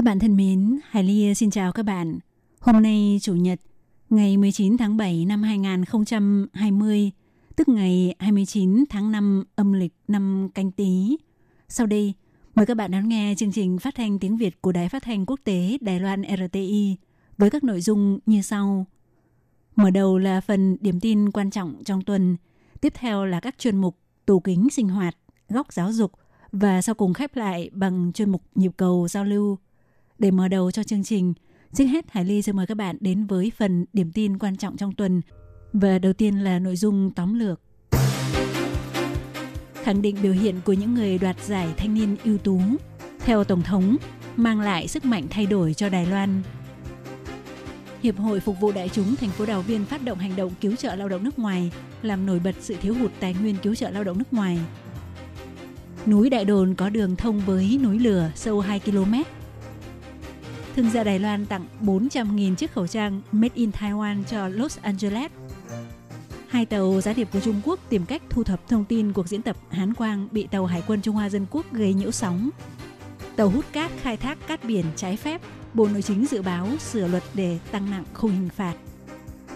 Các bạn thân mến, Hải Ly xin chào các bạn. Hôm nay Chủ nhật, ngày 19 tháng 7 năm 2020, tức ngày 29 tháng 5 âm lịch năm canh tí. Sau đây, mời các bạn đón nghe chương trình phát thanh tiếng Việt của Đài Phát thanh Quốc tế Đài Loan RTI với các nội dung như sau. Mở đầu là phần điểm tin quan trọng trong tuần, tiếp theo là các chuyên mục Tù kính sinh hoạt, góc giáo dục và sau cùng khép lại bằng chuyên mục nhịp cầu giao lưu. Để mở đầu cho chương trình, trước hết Hải Ly sẽ mời các bạn đến với phần điểm tin quan trọng trong tuần. Và đầu tiên là nội dung tóm lược. Khẳng định biểu hiện của những người đoạt giải thanh niên ưu tú, theo Tổng thống, mang lại sức mạnh thay đổi cho Đài Loan. Hiệp hội Phục vụ Đại chúng thành phố Đào Viên phát động hành động cứu trợ lao động nước ngoài, làm nổi bật sự thiếu hụt tài nguyên cứu trợ lao động nước ngoài. Núi Đại Đồn có đường thông với núi lửa sâu 2 km. Thương gia Đài Loan tặng 400.000 chiếc khẩu trang Made in Taiwan cho Los Angeles. Hai tàu giá điệp của Trung Quốc tìm cách thu thập thông tin cuộc diễn tập Hán Quang bị tàu Hải quân Trung Hoa Dân Quốc gây nhiễu sóng. Tàu hút cát khai thác cát biển trái phép, Bộ Nội chính dự báo sửa luật để tăng nặng khung hình phạt.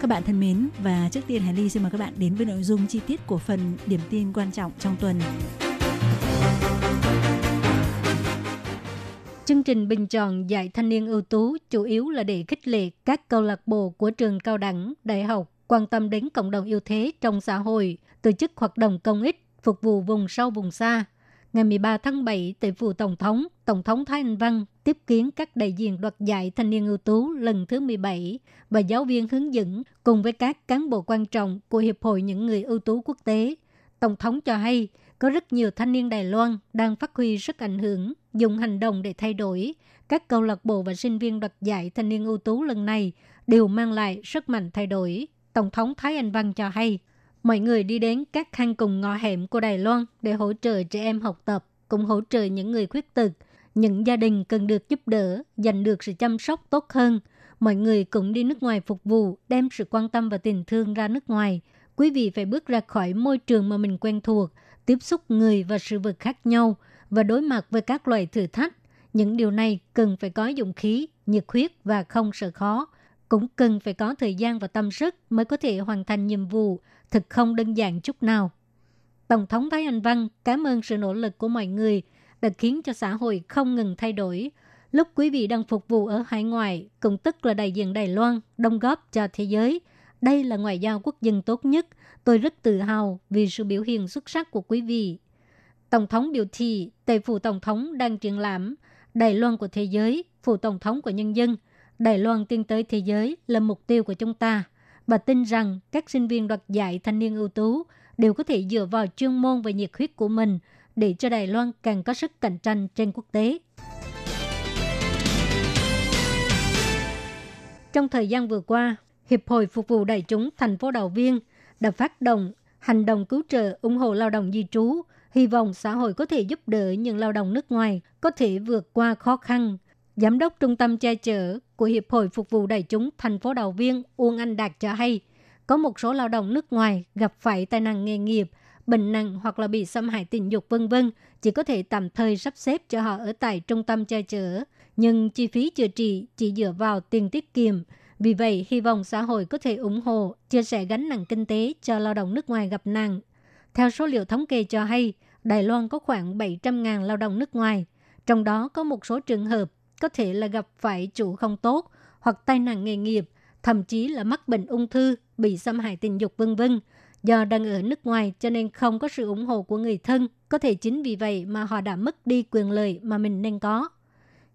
Các bạn thân mến, và trước tiên Hải Ly xin mời các bạn đến với nội dung chi tiết của phần điểm tin quan trọng trong tuần. Chương trình bình chọn giải thanh niên ưu tú chủ yếu là để khích lệ các câu lạc bộ của trường cao đẳng, đại học quan tâm đến cộng đồng yêu thế trong xã hội, tổ chức hoạt động công ích, phục vụ vùng sâu vùng xa. Ngày 13 tháng 7, tại phủ Tổng thống, Tổng thống Thái Anh Văn tiếp kiến các đại diện đoạt giải thanh niên ưu tú lần thứ 17 và giáo viên hướng dẫn cùng với các cán bộ quan trọng của Hiệp hội những người ưu tú quốc tế. Tổng thống cho hay, có rất nhiều thanh niên Đài Loan đang phát huy sức ảnh hưởng, dùng hành động để thay đổi. Các câu lạc bộ và sinh viên đoạt giải thanh niên ưu tú lần này đều mang lại sức mạnh thay đổi. Tổng thống Thái Anh Văn cho hay, mọi người đi đến các hang cùng ngõ hẻm của Đài Loan để hỗ trợ trẻ em học tập, cũng hỗ trợ những người khuyết tật. Những gia đình cần được giúp đỡ, giành được sự chăm sóc tốt hơn. Mọi người cũng đi nước ngoài phục vụ, đem sự quan tâm và tình thương ra nước ngoài. Quý vị phải bước ra khỏi môi trường mà mình quen thuộc, tiếp xúc người và sự vật khác nhau và đối mặt với các loại thử thách. Những điều này cần phải có dụng khí, nhiệt huyết và không sợ khó. Cũng cần phải có thời gian và tâm sức mới có thể hoàn thành nhiệm vụ, thực không đơn giản chút nào. Tổng thống Thái Anh Văn cảm ơn sự nỗ lực của mọi người đã khiến cho xã hội không ngừng thay đổi. Lúc quý vị đang phục vụ ở hải ngoại, cũng tức là đại diện Đài Loan, đóng góp cho thế giới. Đây là ngoại giao quốc dân tốt nhất. Tôi rất tự hào vì sự biểu hiện xuất sắc của quý vị. Tổng thống biểu thị, tại phủ Tổng thống đang triển lãm Đài Loan của thế giới, phủ Tổng thống của nhân dân. Đài Loan tiến tới thế giới là mục tiêu của chúng ta. Bà tin rằng các sinh viên đoạt giải thanh niên ưu tú đều có thể dựa vào chuyên môn và nhiệt huyết của mình để cho Đài Loan càng có sức cạnh tranh trên quốc tế. Trong thời gian vừa qua, Hiệp hội Phục vụ Đại chúng thành phố Đào Viên đã phát động hành động cứu trợ ủng hộ lao động di trú, hy vọng xã hội có thể giúp đỡ những lao động nước ngoài có thể vượt qua khó khăn. Giám đốc Trung tâm che chở của Hiệp hội Phục vụ Đại chúng thành phố Đào Viên Uông Anh Đạt cho hay, có một số lao động nước ngoài gặp phải tai nạn nghề nghiệp, bệnh nặng hoặc là bị xâm hại tình dục vân vân, chỉ có thể tạm thời sắp xếp cho họ ở tại trung tâm che chở, nhưng chi phí chữa trị chỉ dựa vào tiền tiết kiệm. Vì vậy, hy vọng xã hội có thể ủng hộ, chia sẻ gánh nặng kinh tế cho lao động nước ngoài gặp nạn. Theo số liệu thống kê cho hay, Đài Loan có khoảng 700.000 lao động nước ngoài, trong đó có một số trường hợp có thể là gặp phải chủ không tốt hoặc tai nạn nghề nghiệp, thậm chí là mắc bệnh ung thư, bị xâm hại tình dục vân vân. Do đang ở nước ngoài cho nên không có sự ủng hộ của người thân, có thể chính vì vậy mà họ đã mất đi quyền lợi mà mình nên có.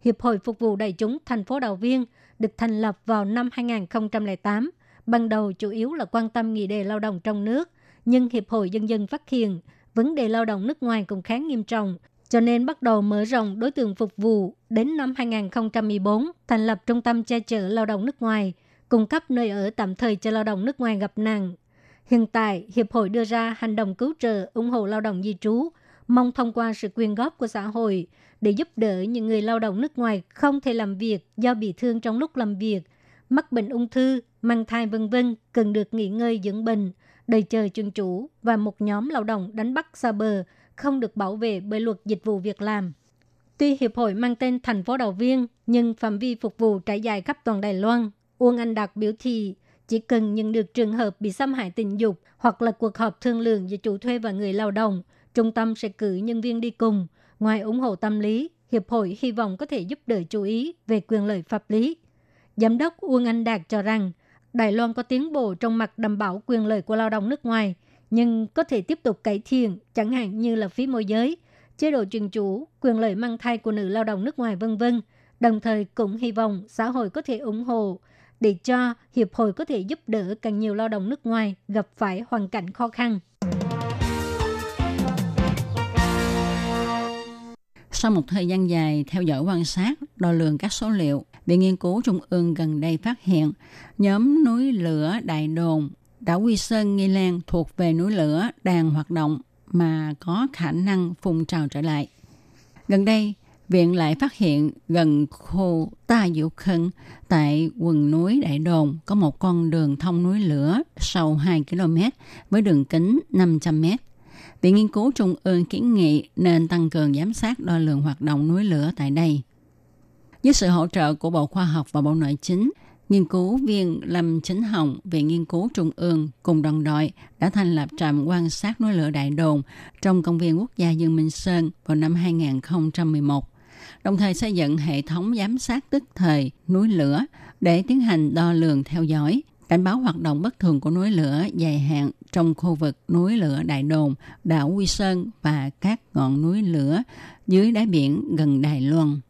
Hiệp hội Phục vụ Đại chúng thành phố Đào Viên được thành lập vào năm 2008, ban đầu chủ yếu là quan tâm nghị đề lao động trong nước, nhưng Hiệp hội Dân dân phát hiện vấn đề lao động nước ngoài cũng khá nghiêm trọng, cho nên bắt đầu mở rộng đối tượng phục vụ đến năm 2014 thành lập trung tâm che chở lao động nước ngoài, cung cấp nơi ở tạm thời cho lao động nước ngoài gặp nạn. Hiện tại, Hiệp hội đưa ra hành động cứu trợ ủng hộ lao động di trú, mong thông qua sự quyên góp của xã hội để giúp đỡ những người lao động nước ngoài không thể làm việc do bị thương trong lúc làm việc, mắc bệnh ung thư, mang thai vân vân cần được nghỉ ngơi dưỡng bệnh, đầy chờ chuyên chủ và một nhóm lao động đánh bắt xa bờ không được bảo vệ bởi luật dịch vụ việc làm. Tuy hiệp hội mang tên thành phố Đào Viên, nhưng phạm vi phục vụ trải dài khắp toàn Đài Loan. Uông Anh Đạt biểu thị chỉ cần nhận được trường hợp bị xâm hại tình dục hoặc là cuộc họp thương lượng giữa chủ thuê và người lao động, trung tâm sẽ cử nhân viên đi cùng. Ngoài ủng hộ tâm lý, hiệp hội hy vọng có thể giúp đỡ chú ý về quyền lợi pháp lý. Giám đốc Uông Anh Đạt cho rằng Đài Loan có tiến bộ trong mặt đảm bảo quyền lợi của lao động nước ngoài, nhưng có thể tiếp tục cải thiện, chẳng hạn như là phí môi giới, chế độ truyền chủ, quyền lợi mang thai của nữ lao động nước ngoài vân vân. Đồng thời cũng hy vọng xã hội có thể ủng hộ để cho hiệp hội có thể giúp đỡ càng nhiều lao động nước ngoài gặp phải hoàn cảnh khó khăn. Sau một thời gian dài theo dõi quan sát, đo lường các số liệu, Viện Nghiên cứu Trung ương gần đây phát hiện nhóm núi lửa Đại Đồn, đảo Quy Sơn, Nghi Lan thuộc về núi lửa đang hoạt động mà có khả năng phun trào trở lại. Gần đây, Viện lại phát hiện gần khu Ta Diệu Khân tại quần núi Đại Đồn có một con đường thông núi lửa sâu 2 km với đường kính 500 m. Viện Nghiên cứu Trung ương kiến nghị nên tăng cường giám sát đo lường hoạt động núi lửa tại đây. Với sự hỗ trợ của Bộ Khoa học và Bộ Nội chính, nghiên cứu viên Lâm Chính Hồng, Viện Nghiên cứu Trung ương cùng đồng đội đã thành lập trạm quan sát núi lửa Đại Đồn trong công viên quốc gia Dương Minh Sơn vào năm 2011 đồng thời xây dựng hệ thống giám sát tức thời núi lửa để tiến hành đo lường theo dõi, cảnh báo hoạt động bất thường của núi lửa dài hạn trong khu vực núi lửa Đại Đồn, đảo Quy Sơn và các ngọn núi lửa dưới đáy biển gần Đài Loan.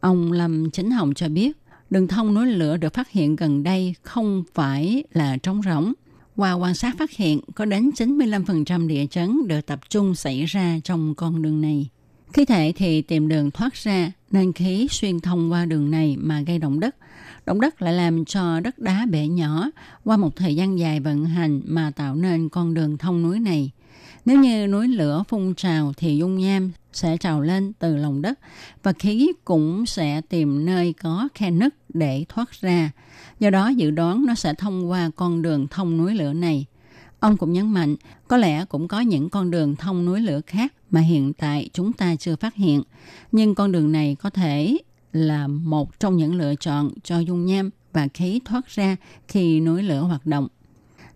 Ông Lâm Chính Hồng cho biết, đường thông núi lửa được phát hiện gần đây không phải là trống rỗng. Qua quan sát phát hiện, có đến 95% địa chấn được tập trung xảy ra trong con đường này. Khi thể thì tìm đường thoát ra, nên khí xuyên thông qua đường này mà gây động đất. Động đất lại làm cho đất đá bể nhỏ, qua một thời gian dài vận hành mà tạo nên con đường thông núi này. Nếu như núi lửa phun trào thì dung nham sẽ trào lên từ lòng đất và khí cũng sẽ tìm nơi có khe nứt để thoát ra. Do đó, dự đoán nó sẽ thông qua con đường thông núi lửa này. Ông cũng nhấn mạnh, có lẽ cũng có những con đường thông núi lửa khác mà hiện tại chúng ta chưa phát hiện. Nhưng con đường này có thể là một trong những lựa chọn cho dung nham và khí thoát ra khi núi lửa hoạt động.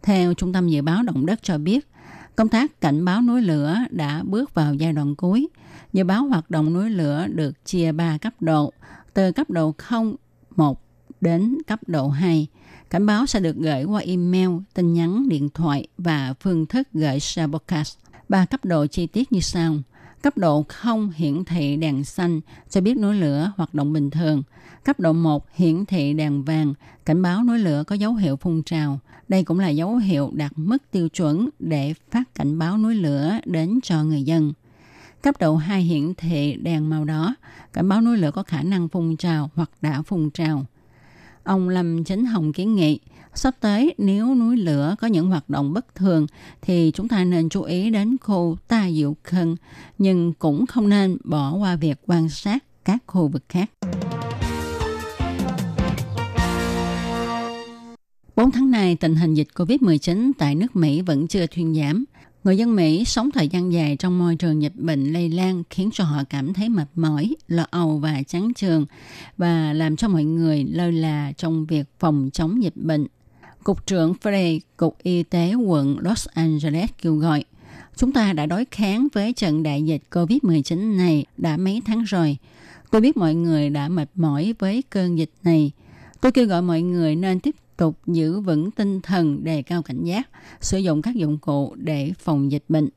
Theo Trung tâm Dự báo Động đất cho biết, công tác cảnh báo núi lửa đã bước vào giai đoạn cuối. Dự báo hoạt động núi lửa được chia 3 cấp độ, từ cấp độ 0, 1 đến cấp độ 2. Cảnh báo sẽ được gửi qua email, tin nhắn, điện thoại và phương thức gửi share podcast. Ba cấp độ chi tiết như sau. Cấp độ 0 hiển thị đèn xanh cho biết núi lửa hoạt động bình thường. Cấp độ 1 hiển thị đèn vàng, cảnh báo núi lửa có dấu hiệu phun trào. Đây cũng là dấu hiệu đạt mức tiêu chuẩn để phát cảnh báo núi lửa đến cho người dân. Cấp độ 2 hiển thị đèn màu đỏ, cảnh báo núi lửa có khả năng phun trào hoặc đã phun trào. Ông Lâm Chính Hồng kiến nghị, sắp tới nếu núi lửa có những hoạt động bất thường thì chúng ta nên chú ý đến khu Ta Diệu Khân, nhưng cũng không nên bỏ qua việc quan sát các khu vực khác. 4 tháng này, tình hình dịch COVID-19 tại nước Mỹ vẫn chưa thuyên giảm. Người dân Mỹ sống thời gian dài trong môi trường dịch bệnh lây lan khiến cho họ cảm thấy mệt mỏi, lo âu và chán trường và làm cho mọi người lơ là trong việc phòng chống dịch bệnh. Cục trưởng Frey, Cục Y tế quận Los Angeles kêu gọi Chúng ta đã đối kháng với trận đại dịch COVID-19 này đã mấy tháng rồi. Tôi biết mọi người đã mệt mỏi với cơn dịch này. Tôi kêu gọi mọi người nên tiếp tục giữ vững tinh thần đề cao cảnh giác, sử dụng các dụng cụ để phòng dịch bệnh.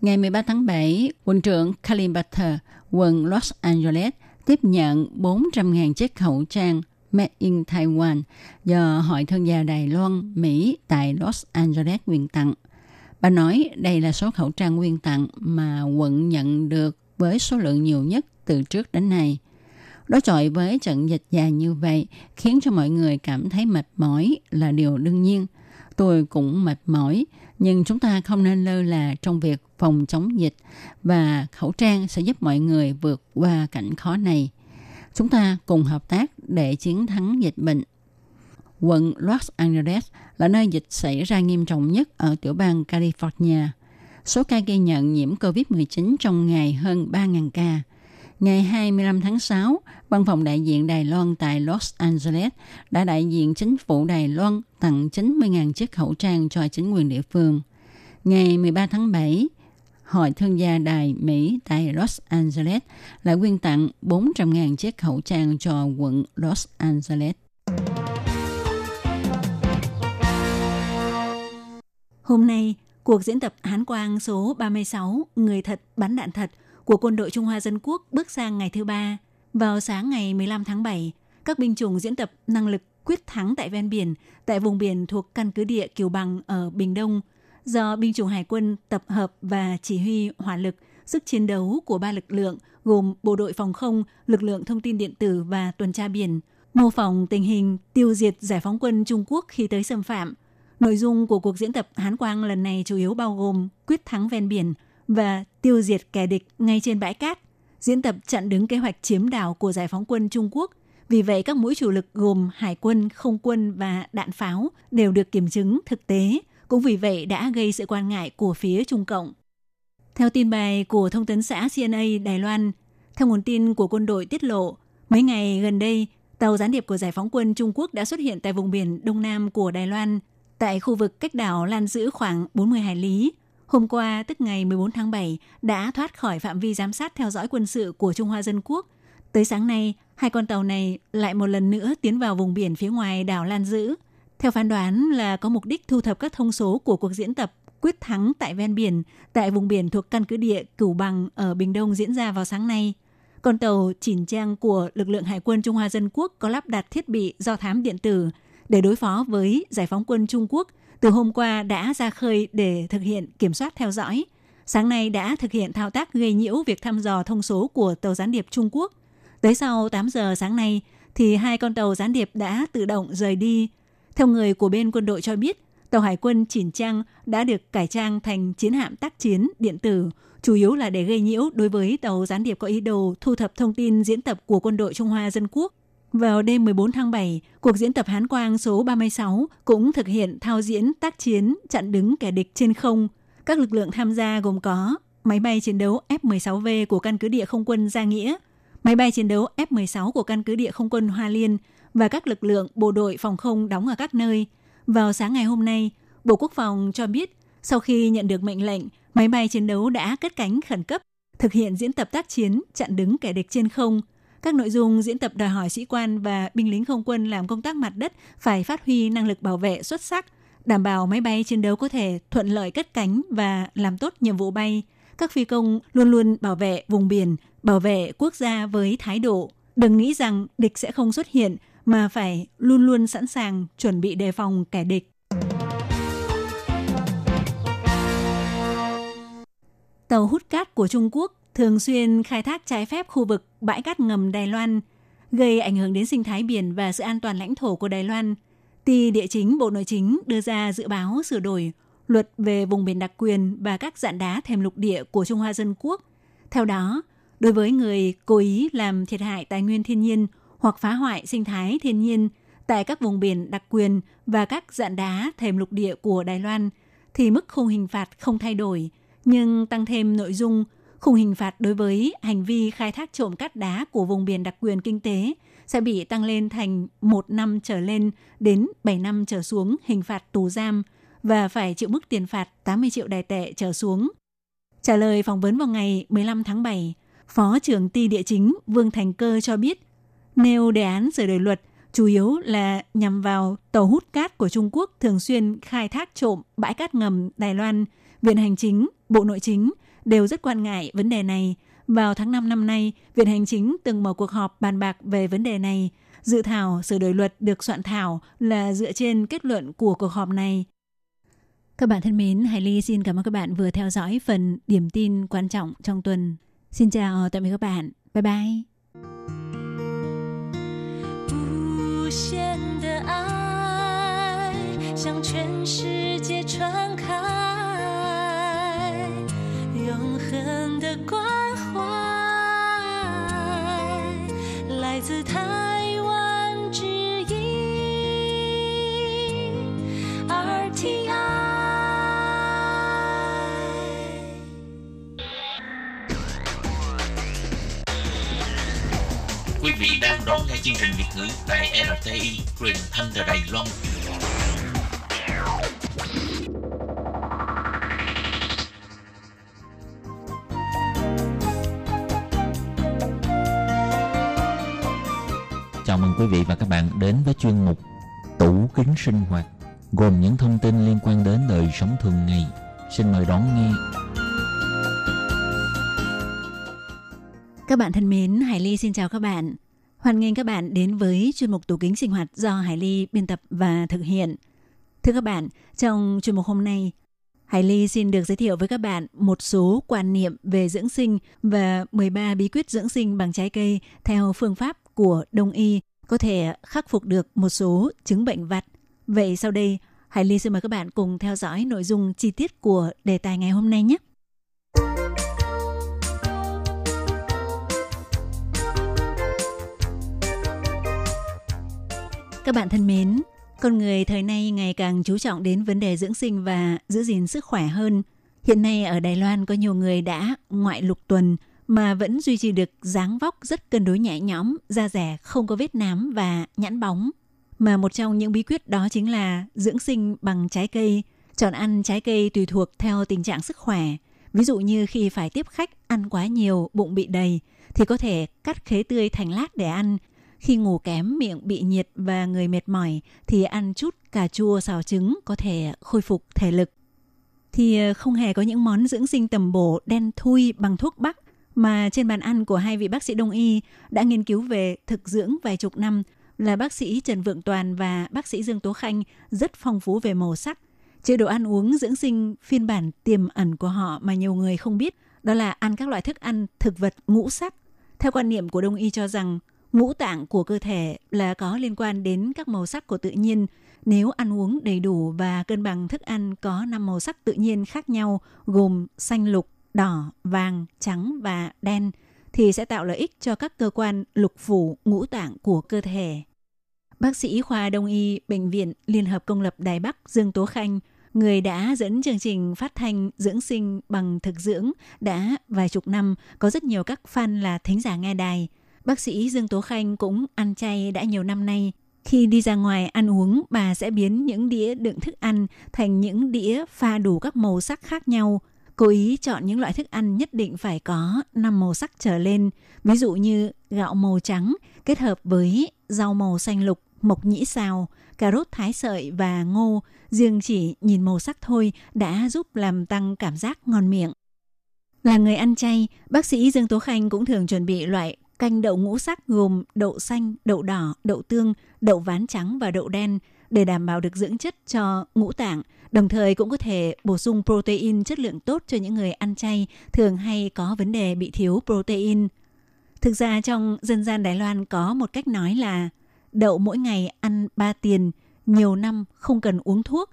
Ngày 13 tháng 7, quân trưởng Colin Butter, quận Los Angeles, tiếp nhận 400.000 chiếc khẩu trang Made in Taiwan do Hội Thương gia Đài Loan, Mỹ tại Los Angeles quyên tặng. Bà nói đây là số khẩu trang quyên tặng mà quận nhận được với số lượng nhiều nhất từ trước đến nay. Đối chọi với trận dịch dài như vậy khiến cho mọi người cảm thấy mệt mỏi là điều đương nhiên. Tôi cũng mệt mỏi, nhưng chúng ta không nên lơ là trong việc phòng chống dịch và khẩu trang sẽ giúp mọi người vượt qua cảnh khó này. Chúng ta cùng hợp tác để chiến thắng dịch bệnh. Quận Los Angeles là nơi dịch xảy ra nghiêm trọng nhất ở tiểu bang California. Số ca ghi nhận nhiễm COVID-19 trong ngày hơn 3.000 ca. Ngày 25 tháng 6, Văn phòng đại diện Đài Loan tại Los Angeles đã đại diện chính phủ Đài Loan tặng 90.000 chiếc khẩu trang cho chính quyền địa phương. Ngày 13 tháng 7, Hội Thương gia Đài Mỹ tại Los Angeles lại quyên tặng 400.000 chiếc khẩu trang cho quận Los Angeles. Hôm nay, cuộc diễn tập Hán Quang số 36 Người thật bắn đạn thật của quân đội Trung Hoa Dân Quốc bước sang ngày thứ ba. Vào sáng ngày 15 tháng 7, các binh chủng diễn tập năng lực quyết thắng tại ven biển, tại vùng biển thuộc căn cứ địa Kiều Bằng ở Bình Đông, do binh chủng hải quân tập hợp và chỉ huy hỏa lực, sức chiến đấu của ba lực lượng gồm bộ đội phòng không, lực lượng thông tin điện tử và tuần tra biển, mô phỏng tình hình tiêu diệt giải phóng quân Trung Quốc khi tới xâm phạm. Nội dung của cuộc diễn tập Hán Quang lần này chủ yếu bao gồm quyết thắng ven biển và tiêu diệt kẻ địch ngay trên bãi cát, diễn tập chặn đứng kế hoạch chiếm đảo của giải phóng quân Trung Quốc. Vì vậy, các mũi chủ lực gồm hải quân, không quân và đạn pháo đều được kiểm chứng thực tế, cũng vì vậy đã gây sự quan ngại của phía Trung Cộng. Theo tin bài của thông tấn xã CNA Đài Loan, theo nguồn tin của quân đội tiết lộ, mấy ngày gần đây, tàu gián điệp của giải phóng quân Trung Quốc đã xuất hiện tại vùng biển Đông Nam của Đài Loan, tại khu vực cách đảo Lan dữ khoảng 40 hải lý. Hôm qua, tức ngày 14 tháng 7, đã thoát khỏi phạm vi giám sát theo dõi quân sự của Trung Hoa Dân Quốc. Tới sáng nay, hai con tàu này lại một lần nữa tiến vào vùng biển phía ngoài đảo Lan Dữ. Theo phán đoán là có mục đích thu thập các thông số của cuộc diễn tập quyết thắng tại ven biển, tại vùng biển thuộc căn cứ địa Cửu Bằng ở Bình Đông diễn ra vào sáng nay. Con tàu chỉnh trang của lực lượng Hải quân Trung Hoa Dân Quốc có lắp đặt thiết bị do thám điện tử để đối phó với giải phóng quân Trung Quốc từ hôm qua đã ra khơi để thực hiện kiểm soát theo dõi. Sáng nay đã thực hiện thao tác gây nhiễu việc thăm dò thông số của tàu gián điệp Trung Quốc. Tới sau 8 giờ sáng nay thì hai con tàu gián điệp đã tự động rời đi. Theo người của bên quân đội cho biết, tàu hải quân Chỉn Trang đã được cải trang thành chiến hạm tác chiến điện tử, chủ yếu là để gây nhiễu đối với tàu gián điệp có ý đồ thu thập thông tin diễn tập của quân đội Trung Hoa Dân Quốc. Vào đêm 14 tháng 7, cuộc diễn tập Hán Quang số 36 cũng thực hiện thao diễn tác chiến chặn đứng kẻ địch trên không. Các lực lượng tham gia gồm có máy bay chiến đấu F-16V của căn cứ địa không quân Gia Nghĩa, máy bay chiến đấu F-16 của căn cứ địa không quân Hoa Liên và các lực lượng bộ đội phòng không đóng ở các nơi. Vào sáng ngày hôm nay, Bộ Quốc phòng cho biết sau khi nhận được mệnh lệnh, máy bay chiến đấu đã cất cánh khẩn cấp, thực hiện diễn tập tác chiến chặn đứng kẻ địch trên không – các nội dung diễn tập đòi hỏi sĩ quan và binh lính không quân làm công tác mặt đất phải phát huy năng lực bảo vệ xuất sắc, đảm bảo máy bay chiến đấu có thể thuận lợi cất cánh và làm tốt nhiệm vụ bay. Các phi công luôn luôn bảo vệ vùng biển, bảo vệ quốc gia với thái độ đừng nghĩ rằng địch sẽ không xuất hiện mà phải luôn luôn sẵn sàng chuẩn bị đề phòng kẻ địch. Tàu hút cát của Trung Quốc thường xuyên khai thác trái phép khu vực bãi cát ngầm Đài Loan, gây ảnh hưởng đến sinh thái biển và sự an toàn lãnh thổ của Đài Loan. Ty Địa chính Bộ Nội chính đưa ra dự báo sửa đổi luật về vùng biển đặc quyền và các dạng đá thềm lục địa của Trung Hoa Dân Quốc. Theo đó, đối với người cố ý làm thiệt hại tài nguyên thiên nhiên hoặc phá hoại sinh thái thiên nhiên tại các vùng biển đặc quyền và các dạng đá thềm lục địa của Đài Loan, thì mức khung hình phạt không thay đổi, nhưng tăng thêm nội dung Khung hình phạt đối với hành vi khai thác trộm cát đá của vùng biển đặc quyền kinh tế sẽ bị tăng lên thành 1 năm trở lên đến 7 năm trở xuống hình phạt tù giam và phải chịu mức tiền phạt 80 triệu đài tệ trở xuống. Trả lời phỏng vấn vào ngày 15 tháng 7, Phó trưởng ty địa chính Vương Thành Cơ cho biết, nêu đề án sửa đổi luật chủ yếu là nhằm vào tàu hút cát của Trung Quốc thường xuyên khai thác trộm bãi cát ngầm Đài Loan, Viện Hành Chính, Bộ Nội Chính đều rất quan ngại vấn đề này. Vào tháng 5 năm nay, Viện Hành Chính từng mở cuộc họp bàn bạc về vấn đề này. Dự thảo sửa đổi luật được soạn thảo là dựa trên kết luận của cuộc họp này. Các bạn thân mến, Hải Ly xin cảm ơn các bạn vừa theo dõi phần điểm tin quan trọng trong tuần. Xin chào tạm biệt các bạn. Bye bye. 无限的爱向全世界传开， 恒的关怀来自台湾之音 RTI。 Quý vị đang đón nghe chương trình Việt ngữ tại RTI truyền thanh từ Đài Loan. Quý vị và các bạn đến với chuyên mục Tủ kính sinh hoạt gồm những thông tin liên quan đến đời sống thường ngày. Xin mời đón nghe. Các bạn thân mến, Hải Ly xin chào các bạn. Hoan nghênh các bạn đến với chuyên mục tủ kính sinh hoạt do Hải Ly biên tập và thực hiện. Thưa các bạn, trong chuyên mục hôm nay, Hải Ly xin được giới thiệu với các bạn một số quan niệm về dưỡng sinh và 13 bí quyết dưỡng sinh bằng trái cây theo phương pháp của Đông y có thể khắc phục được một số chứng bệnh vặt. Vậy sau đây, Hải Ly xin mời các bạn cùng theo dõi nội dung chi tiết của đề tài ngày hôm nay nhé. Các bạn thân mến, con người thời nay ngày càng chú trọng đến vấn đề dưỡng sinh và giữ gìn sức khỏe hơn. Hiện nay ở Đài Loan có nhiều người đã ngoại lục tuần mà vẫn duy trì được dáng vóc rất cân đối nhẹ nhõm, da rẻ không có vết nám và nhẵn bóng. Mà một trong những bí quyết đó chính là dưỡng sinh bằng trái cây, chọn ăn trái cây tùy thuộc theo tình trạng sức khỏe. Ví dụ như khi phải tiếp khách ăn quá nhiều, bụng bị đầy thì có thể cắt khế tươi thành lát để ăn. Khi ngủ kém, miệng bị nhiệt và người mệt mỏi thì ăn chút cà chua xào trứng có thể khôi phục thể lực. Thì ờ, không hề có những món dưỡng sinh tầm bổ đen thui bằng thuốc bắc mà trên bàn ăn của hai vị bác sĩ đông y đã nghiên cứu về thực dưỡng vài chục năm là bác sĩ Trần Vượng Toàn và bác sĩ Dương Tố Khanh rất phong phú về màu sắc. Chế độ ăn uống dưỡng sinh phiên bản tiềm ẩn của họ mà nhiều người không biết đó là ăn các loại thức ăn thực vật ngũ sắc. Theo quan niệm của Đông y cho rằng ngũ tạng của cơ thể là có liên quan đến các màu sắc của tự nhiên. Nếu ăn uống đầy đủ và cân bằng thức ăn có 5 màu sắc tự nhiên khác nhau gồm xanh lục, đỏ, vàng, trắng và đen thì sẽ tạo lợi ích cho các cơ quan lục phủ ngũ tạng của cơ thể. Bác sĩ khoa Đông y Bệnh viện Liên hợp Công lập Đài Bắc Dương Tố Khanh, người đã dẫn chương trình phát thanh dưỡng sinh bằng thực dưỡng đã vài chục năm, có rất nhiều các fan là thính giả nghe đài. Bác sĩ Dương Tố Khanh cũng ăn chay đã nhiều năm nay. Khi đi ra ngoài ăn uống, bà sẽ biến những đĩa đựng thức ăn thành những đĩa pha đủ các màu sắc khác nhau. Cố ý chọn những loại thức ăn nhất định phải có 5 màu sắc trở lên, ví dụ như gạo màu trắng kết hợp với rau màu xanh lục, mộc nhĩ xào, cà rốt thái sợi và ngô, riêng chỉ nhìn màu sắc thôi đã giúp làm tăng cảm giác ngon miệng. Là người ăn chay, bác sĩ Dương Tố Khanh cũng thường chuẩn bị loại canh đậu ngũ sắc gồm đậu xanh, đậu đỏ, đậu tương, đậu ván trắng và đậu đen để đảm bảo được dưỡng chất cho ngũ tạng, đồng thời cũng có thể bổ sung protein chất lượng tốt cho những người ăn chay thường hay có vấn đề bị thiếu protein. Thực ra trong dân gian Đài Loan có một cách nói là đậu mỗi ngày ăn 3 tiền, nhiều năm không cần uống thuốc.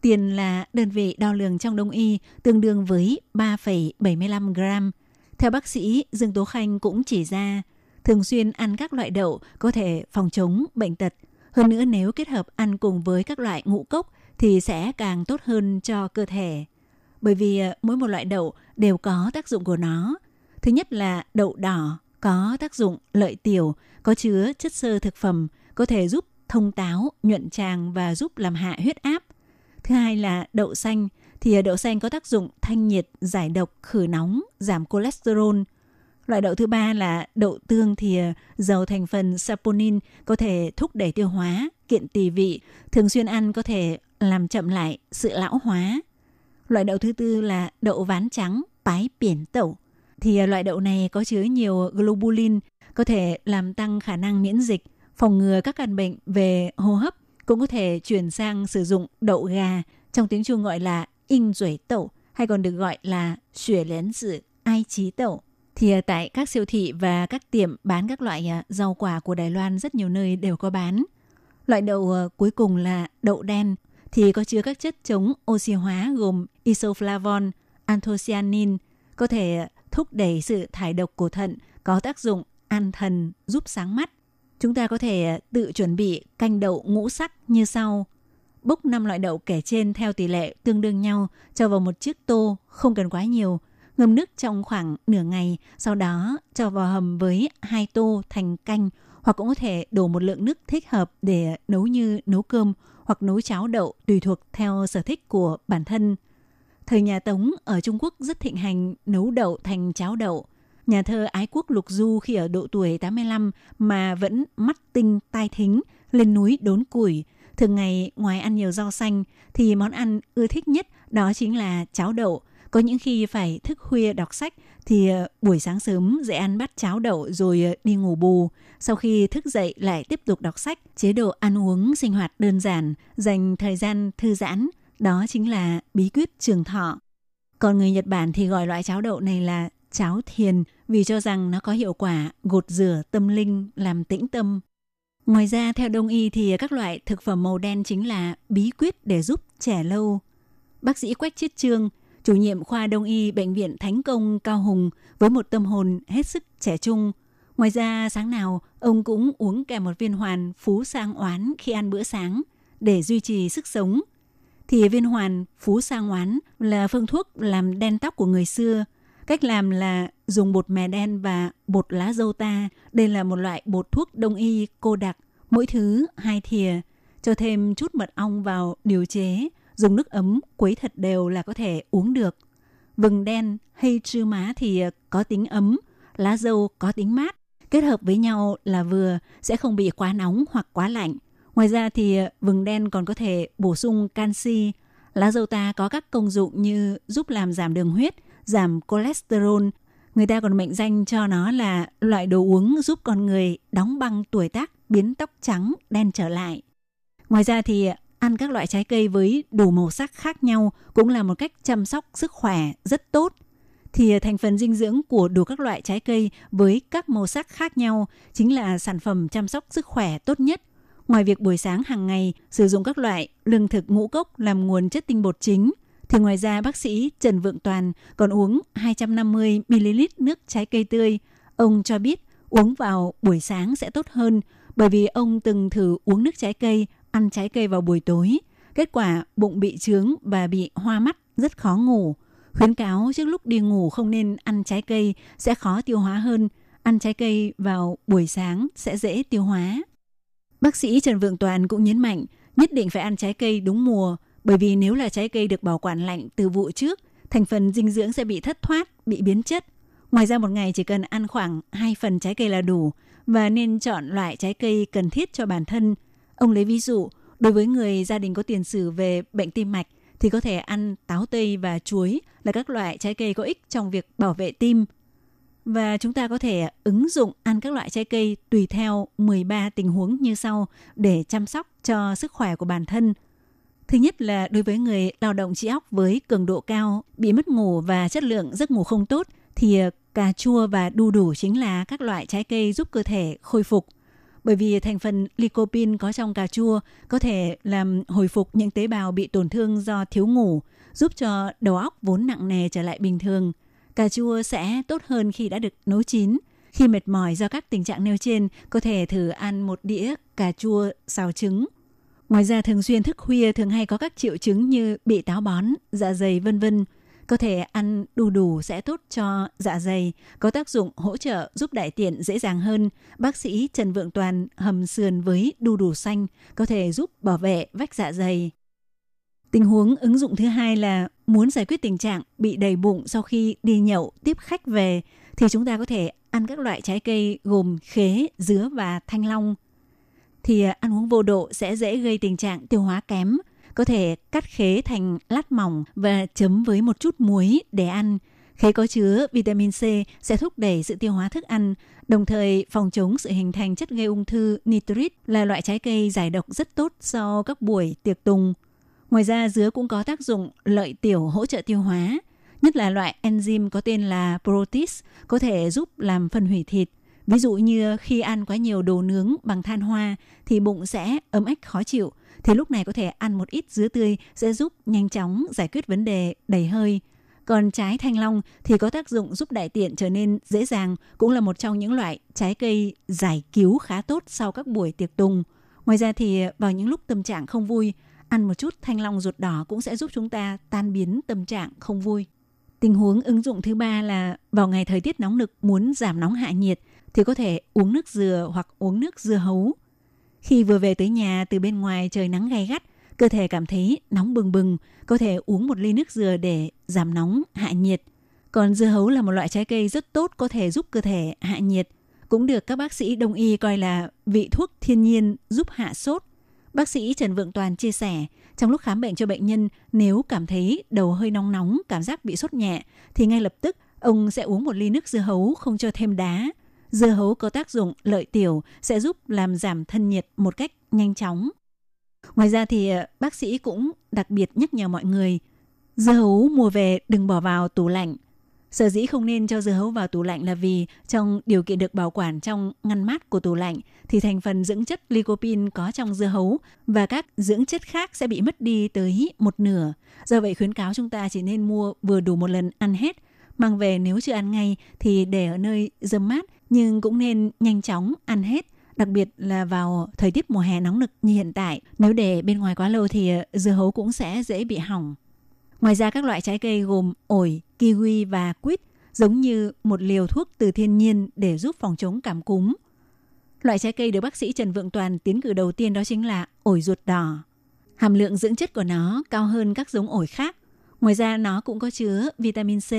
Tiền là đơn vị đo lường trong đông y tương đương với 3,75 gram. Theo bác sĩ Dương Tố Khanh cũng chỉ ra, thường xuyên ăn các loại đậu có thể phòng chống bệnh tật. Hơn nữa nếu kết hợp ăn cùng với các loại ngũ cốc thì sẽ càng tốt hơn cho cơ thể. Bởi vì ờ, mỗi một loại đậu đều có tác dụng của nó. Thứ nhất là đậu đỏ có tác dụng lợi tiểu, có chứa chất xơ thực phẩm, có thể giúp thông táo, nhuận tràng và giúp làm hạ huyết áp. Thứ hai là đậu xanh, thì ờ, đậu xanh có tác dụng thanh nhiệt, giải độc, khử nóng, giảm cholesterol. Loại đậu thứ ba là đậu tương thì ờ, giàu thành phần saponin có thể thúc đẩy tiêu hóa, kiện tỳ vị, thường xuyên ăn có thể làm chậm lại sự lão hóa. Loại đậu thứ tư là đậu ván trắng, bái biển tẩu. Thì à, loại đậu này có chứa nhiều globulin, có thể làm tăng khả năng miễn dịch, phòng ngừa các căn bệnh về hô hấp, cũng có thể chuyển sang sử dụng đậu gà, trong tiếng Trung gọi là in rủi tẩu, hay còn được gọi là xuể lén dự ai trí tẩu. thì à, tại các siêu thị và các tiệm bán các loại à, rau quả của Đài Loan rất nhiều nơi đều có bán. Loại đậu cuối cùng là đậu đen thì có chứa các chất chống oxy hóa gồm isoflavon, anthocyanin, có thể thúc đẩy sự thải độc của thận, có tác dụng an thần, giúp sáng mắt. Chúng ta có thể tự chuẩn bị canh đậu ngũ sắc như sau. Bốc 5 loại đậu kể trên theo tỷ lệ tương đương nhau, cho vào một chiếc tô, không cần quá nhiều. Ngâm nước trong khoảng nửa ngày, sau đó cho vào hầm với hai tô thành canh, hoặc cũng có thể đổ một lượng nước thích hợp để nấu như nấu cơm hoặc nấu cháo đậu tùy thuộc theo sở thích của bản thân. Thời nhà Tống ở Trung Quốc rất thịnh hành nấu đậu thành cháo đậu. Nhà thơ ái quốc Lục Du khi ở độ tuổi 85 mà vẫn mắt tinh tai thính, lên núi đốn củi. Thường ngày ngoài ăn nhiều rau xanh thì món ăn ưa thích nhất đó chính là cháo đậu. Có những khi phải thức khuya đọc sách thì ờ, buổi sáng sớm dậy ăn bát cháo đậu rồi ờ, đi ngủ bù. Sau khi thức dậy lại tiếp tục đọc sách, chế độ ăn uống sinh hoạt đơn giản, dành thời gian thư giãn, đó chính là bí quyết trường thọ. Còn người Nhật Bản thì gọi loại cháo đậu này là cháo thiền vì cho rằng nó có hiệu quả gột rửa tâm linh, làm tĩnh tâm. Ngoài ra, theo đông y thì các loại thực phẩm màu đen chính là bí quyết để giúp trẻ lâu. Bác sĩ Quách Chiết Trương, chủ nhiệm khoa đông y Bệnh viện Thánh Công Cao Hùng với một tâm hồn hết sức trẻ trung. Ngoài ra, sáng nào ông cũng uống kèm một viên hoàn phú sang oán khi ăn bữa sáng để duy trì sức sống – thì viên hoàn phú sang oán là phương thuốc làm đen tóc của người xưa. Cách làm là dùng bột mè đen và bột lá dâu ta. Đây là một loại bột thuốc đông y cô đặc, mỗi thứ hai thìa. Cho thêm chút mật ong vào điều chế, dùng nước ấm quấy thật đều là có thể uống được. Vừng đen hay trư má thì ờ, có tính ấm, lá dâu có tính mát. Kết hợp với nhau là vừa, sẽ không bị quá nóng hoặc quá lạnh. Ngoài ra thì ờ, vừng đen còn có thể bổ sung canxi. Lá dâu ta có các công dụng như giúp làm giảm đường huyết, giảm cholesterol. Người ta còn mệnh danh cho nó là loại đồ uống giúp con người đóng băng tuổi tác, biến tóc trắng, đen trở lại. Ngoài ra thì ờ, ăn các loại trái cây với đủ màu sắc khác nhau cũng là một cách chăm sóc sức khỏe rất tốt. Thì à, thành phần dinh dưỡng của đủ các loại trái cây với các màu sắc khác nhau chính là sản phẩm chăm sóc sức khỏe tốt nhất – Ngoài việc buổi sáng hàng ngày sử dụng các loại lương thực ngũ cốc làm nguồn chất tinh bột chính, thì ngoài ra bác sĩ Trần Vượng Toàn còn uống 250ml nước trái cây tươi. Ông cho biết uống vào buổi sáng sẽ tốt hơn bởi vì ông từng thử uống nước trái cây, ăn trái cây vào buổi tối. Kết quả bụng bị trướng và bị hoa mắt, rất khó ngủ. Khuyến cáo trước lúc đi ngủ không nên ăn trái cây sẽ khó tiêu hóa hơn. Ăn trái cây vào buổi sáng sẽ dễ tiêu hóa. Bác sĩ Trần Vượng Toàn cũng nhấn mạnh nhất định phải ăn trái cây đúng mùa bởi vì nếu là trái cây được bảo quản lạnh từ vụ trước, thành phần dinh dưỡng sẽ bị thất thoát, bị biến chất. Ngoài ra một ngày chỉ cần ăn khoảng 2 phần trái cây là đủ và nên chọn loại trái cây cần thiết cho bản thân. Ông lấy ví dụ, đối với người gia đình có tiền sử về bệnh tim mạch thì có thể ăn táo tây và chuối là các loại trái cây có ích trong việc bảo vệ tim và chúng ta có thể ứng dụng ăn các loại trái cây tùy theo 13 tình huống như sau để chăm sóc cho sức khỏe của bản thân. Thứ nhất là đối với người lao động trí óc với cường độ cao, bị mất ngủ và chất lượng giấc ngủ không tốt thì ờ, cà chua và đu đủ chính là các loại trái cây giúp cơ thể khôi phục. Bởi vì thành phần lycopene có trong cà chua có thể làm hồi phục những tế bào bị tổn thương do thiếu ngủ, giúp cho đầu óc vốn nặng nề trở lại bình thường – Cà chua sẽ tốt hơn khi đã được nấu chín. Khi mệt mỏi do các tình trạng nêu trên, có thể thử ăn một đĩa cà chua xào trứng. Ngoài ra thường xuyên thức khuya thường hay có các triệu chứng như bị táo bón, dạ dày vân vân. Có thể ăn đu đủ sẽ tốt cho dạ dày, có tác dụng hỗ trợ giúp đại tiện dễ dàng hơn. Bác sĩ Trần Vượng Toàn hầm sườn với đu đủ xanh có thể giúp bảo vệ vách dạ dày. Tình huống ứng dụng thứ hai là muốn giải quyết tình trạng bị đầy bụng sau khi đi nhậu tiếp khách về thì chúng ta có thể ăn các loại trái cây gồm khế, dứa và thanh long. Thì ăn uống vô độ sẽ dễ gây tình trạng tiêu hóa kém. Có thể cắt khế thành lát mỏng và chấm với một chút muối để ăn. Khế có chứa vitamin C sẽ thúc đẩy sự tiêu hóa thức ăn, đồng thời phòng chống sự hình thành chất gây ung thư nitrit là loại trái cây giải độc rất tốt sau các buổi tiệc tùng. Ngoài ra dứa cũng có tác dụng lợi tiểu hỗ trợ tiêu hóa. nhất là loại enzyme có tên là protease có thể giúp làm phân hủy thịt. Ví dụ như khi ăn quá nhiều đồ nướng bằng than hoa thì bụng sẽ ấm ếch khó chịu, thì lúc này có thể ăn một ít dứa tươi sẽ giúp nhanh chóng giải quyết vấn đề đầy hơi. Còn trái thanh long thì có tác dụng giúp đại tiện trở nên dễ dàng, cũng là một trong những loại trái cây giải cứu khá tốt sau các buổi tiệc tùng. Ngoài ra thì vào những lúc tâm trạng không vui, ăn một chút thanh long ruột đỏ cũng sẽ giúp chúng ta tan biến tâm trạng không vui. Tình huống ứng dụng thứ ba là vào ngày thời tiết nóng nực muốn giảm nóng hạ nhiệt thì có thể uống nước dừa hoặc uống nước dưa hấu. Khi vừa về tới nhà từ bên ngoài trời nắng gay gắt, cơ thể cảm thấy nóng bừng bừng, có thể uống một ly nước dừa để giảm nóng, hạ nhiệt. Còn dưa hấu là một loại trái cây rất tốt có thể giúp cơ thể hạ nhiệt, cũng được các bác sĩ đông y coi là vị thuốc thiên nhiên giúp hạ sốt. Bác sĩ Trần Vượng Toàn chia sẻ, trong lúc khám bệnh cho bệnh nhân, nếu cảm thấy đầu hơi nóng nóng, cảm giác bị sốt nhẹ, thì ngay lập tức ông sẽ uống một ly nước dưa hấu không cho thêm đá. Dưa hấu có tác dụng lợi tiểu, sẽ giúp làm giảm thân nhiệt một cách nhanh chóng. Ngoài ra thì ờ, bác sĩ cũng đặc biệt nhắc nhở mọi người, dưa hấu mua về đừng bỏ vào tủ lạnh. Sở dĩ không nên cho dưa hấu vào tủ lạnh là vì trong điều kiện được bảo quản trong ngăn mát của tủ lạnh thì thành phần dưỡng chất lycopene có trong dưa hấu và các dưỡng chất khác sẽ bị mất đi tới một nửa. Do vậy khuyến cáo chúng ta chỉ nên mua vừa đủ một lần ăn hết. Mang về nếu chưa ăn ngay thì để ở nơi dâm mát nhưng cũng nên nhanh chóng ăn hết đặc biệt là vào thời tiết mùa hè nóng nực như hiện tại. Nếu để bên ngoài quá lâu thì ờ, dưa hấu cũng sẽ dễ bị hỏng. Ngoài ra các loại trái cây gồm ổi, kiwi và quýt giống như một liều thuốc từ thiên nhiên để giúp phòng chống cảm cúm. Loại trái cây được bác sĩ Trần Vượng Toàn tiến cử đầu tiên đó chính là ổi ruột đỏ. Hàm lượng dưỡng chất của nó cao hơn các giống ổi khác. Ngoài ra nó cũng có chứa vitamin C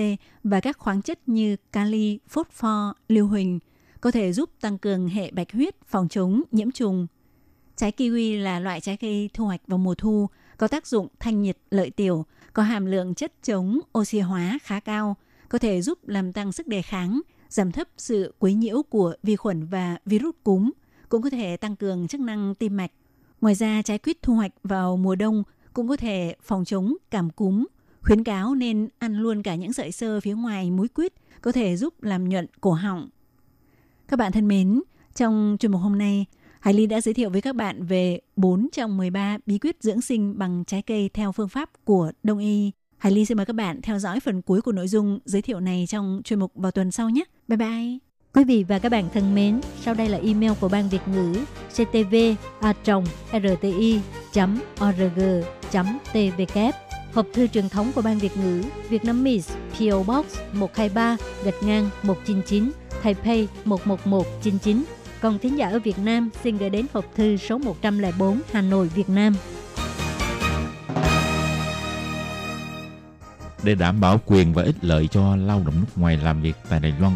và các khoáng chất như kali, phốt pho, lưu huỳnh, có thể giúp tăng cường hệ bạch huyết, phòng chống nhiễm trùng. Trái kiwi là loại trái cây thu hoạch vào mùa thu, có tác dụng thanh nhiệt lợi tiểu, có hàm lượng chất chống oxy hóa khá cao, có thể giúp làm tăng sức đề kháng, giảm thấp sự quấy nhiễu của vi khuẩn và virus cúm, cũng có thể tăng cường chức năng tim mạch. Ngoài ra, trái quýt thu hoạch vào mùa đông cũng có thể phòng chống cảm cúm. Khuyến cáo nên ăn luôn cả những sợi sơ phía ngoài múi quýt, có thể giúp làm nhuận cổ họng. Các bạn thân mến, trong chuyên mục hôm nay, Hải Ly đã giới thiệu với các bạn về 4 trong 13 bí quyết dưỡng sinh bằng trái cây theo phương pháp của Đông y. Hải Ly xin mời các bạn theo dõi phần cuối của nội dung giới thiệu này trong chuyên mục vào tuần sau nhé. Bye bye! Quý vị và các bạn thân mến, sau đây là email của Ban Việt ngữ ctv a rti org tvk Hộp thư truyền thống của Ban Việt ngữ Việt Nam Miss PO Box 123 gạch ngang 199 Taipei 11199 còn thính giả ở Việt Nam xin gửi đến hộp thư số 104 Hà Nội, Việt Nam. Để đảm bảo quyền và ích lợi cho lao động nước ngoài làm việc tại Đài Loan,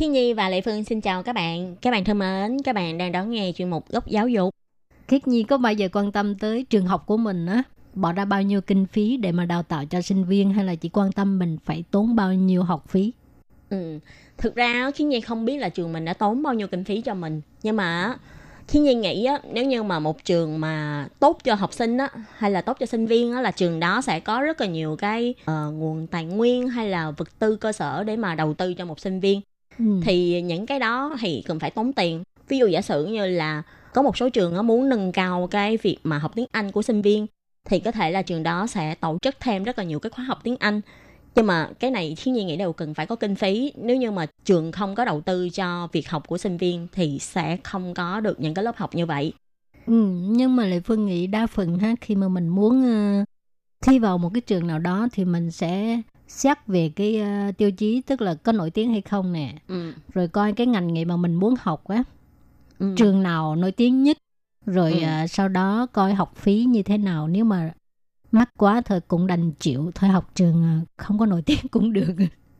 Khi Nhi và Lệ Phương xin chào các bạn. Các bạn thân mến, các bạn đang đón nghe chuyên mục Góc Giáo dục. Khiết Nhi có bao giờ quan tâm tới trường học của mình á bỏ ra bao nhiêu kinh phí để mà đào tạo cho sinh viên hay là chỉ quan tâm mình phải tốn bao nhiêu học phí? Ừ. Thực ra Khi Nhi không biết là trường mình đã tốn bao nhiêu kinh phí cho mình. Nhưng mà Khi Nhi nghĩ á, nếu như mà một trường mà tốt cho học sinh á, hay là tốt cho sinh viên á, là trường đó sẽ có rất là nhiều cái ờ, nguồn tài nguyên hay là vật tư cơ sở để mà đầu tư cho một sinh viên. Ừ. thì những cái đó thì cần phải tốn tiền. Ví dụ giả sử như là có một số trường muốn nâng cao cái việc mà học tiếng Anh của sinh viên thì có thể là trường đó sẽ tổ chức thêm rất là nhiều cái khóa học tiếng Anh. Nhưng mà cái này thiên nhiên nghĩ đều cần phải có kinh phí. Nếu như mà trường không có đầu tư cho việc học của sinh viên thì sẽ không có được những cái lớp học như vậy. Ừ, nhưng mà Lệ Phương nghĩ đa phần ha khi mà mình muốn ờ, thi vào một cái trường nào đó thì mình sẽ xét về cái ờ, tiêu chí tức là có nổi tiếng hay không nè, ừ. rồi coi cái ngành nghề mà mình muốn học á, Ừ. trường nào nổi tiếng nhất, rồi Ừ. ờ, sau đó coi học phí như thế nào nếu mà mắc quá thôi cũng đành chịu thôi học trường ờ, không có nổi tiếng cũng được.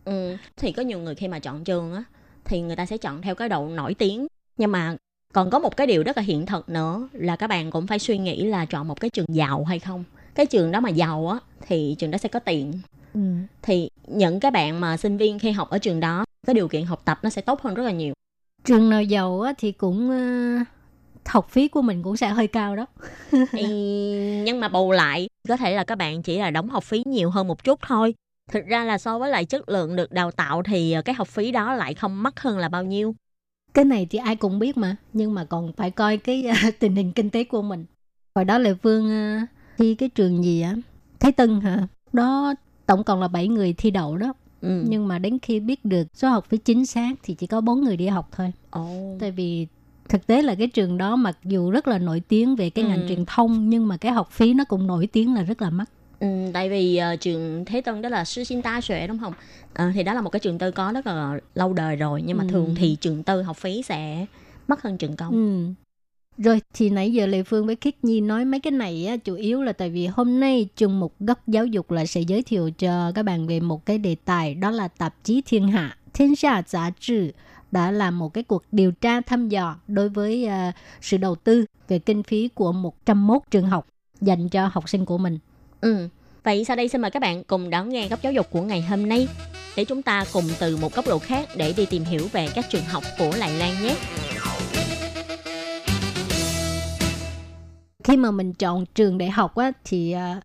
Ừ, thì có nhiều người khi mà chọn trường á thì người ta sẽ chọn theo cái độ nổi tiếng nhưng mà còn có một cái điều rất là hiện thực nữa là các bạn cũng phải suy nghĩ là chọn một cái trường giàu hay không cái trường đó mà giàu á thì trường đó sẽ có tiền Ừ. thì những cái bạn mà sinh viên khi học ở trường đó cái điều kiện học tập nó sẽ tốt hơn rất là nhiều. Trường nào giàu á thì cũng ờ, học phí của mình cũng sẽ hơi cao đó. thì, nhưng mà bù lại có thể là các bạn chỉ là đóng học phí nhiều hơn một chút thôi. Thực ra là so với lại chất lượng được đào tạo thì cái học phí đó lại không mắc hơn là bao nhiêu. Cái này thì ai cũng biết mà nhưng mà còn phải coi cái à, tình hình kinh tế của mình. Hồi đó lệ phương thi cái trường gì á? Thái tân hả? Đó tổng cộng là 7 người thi đậu đó ừ. nhưng mà đến khi biết được số học phí chính xác thì chỉ có bốn người đi học thôi Ồ. tại vì thực tế là cái trường đó mặc dù rất là nổi tiếng về cái ngành Ừ. truyền thông nhưng mà cái học phí nó cũng nổi tiếng là rất là mắc Ừ, tại vì ờ, trường Thế Tân đó là sư sinh ta xuệ đúng không? Ờ, thì đó là một cái trường tư có rất là lâu đời rồi nhưng mà Ừ. thường thì trường tư học phí sẽ mắc hơn trường công. Ừ. Rồi thì nãy giờ Lê Phương với Khiết Nhi nói mấy cái này á, chủ yếu là tại vì hôm nay chương mục góc giáo dục là sẽ giới thiệu cho các bạn về một cái đề tài đó là tạp chí Thiên Hạ, Thiên Hạ giả trừ đã làm một cái cuộc điều tra thăm dò đối với uh, sự đầu tư về kinh phí của 101 trường học dành cho học sinh của mình. Ừ. Vậy sau đây xin mời các bạn cùng đón nghe góc giáo dục của ngày hôm nay để chúng ta cùng từ một góc độ khác để đi tìm hiểu về các trường học của Lại Lan nhé. Khi mà mình chọn trường đại học á thì à,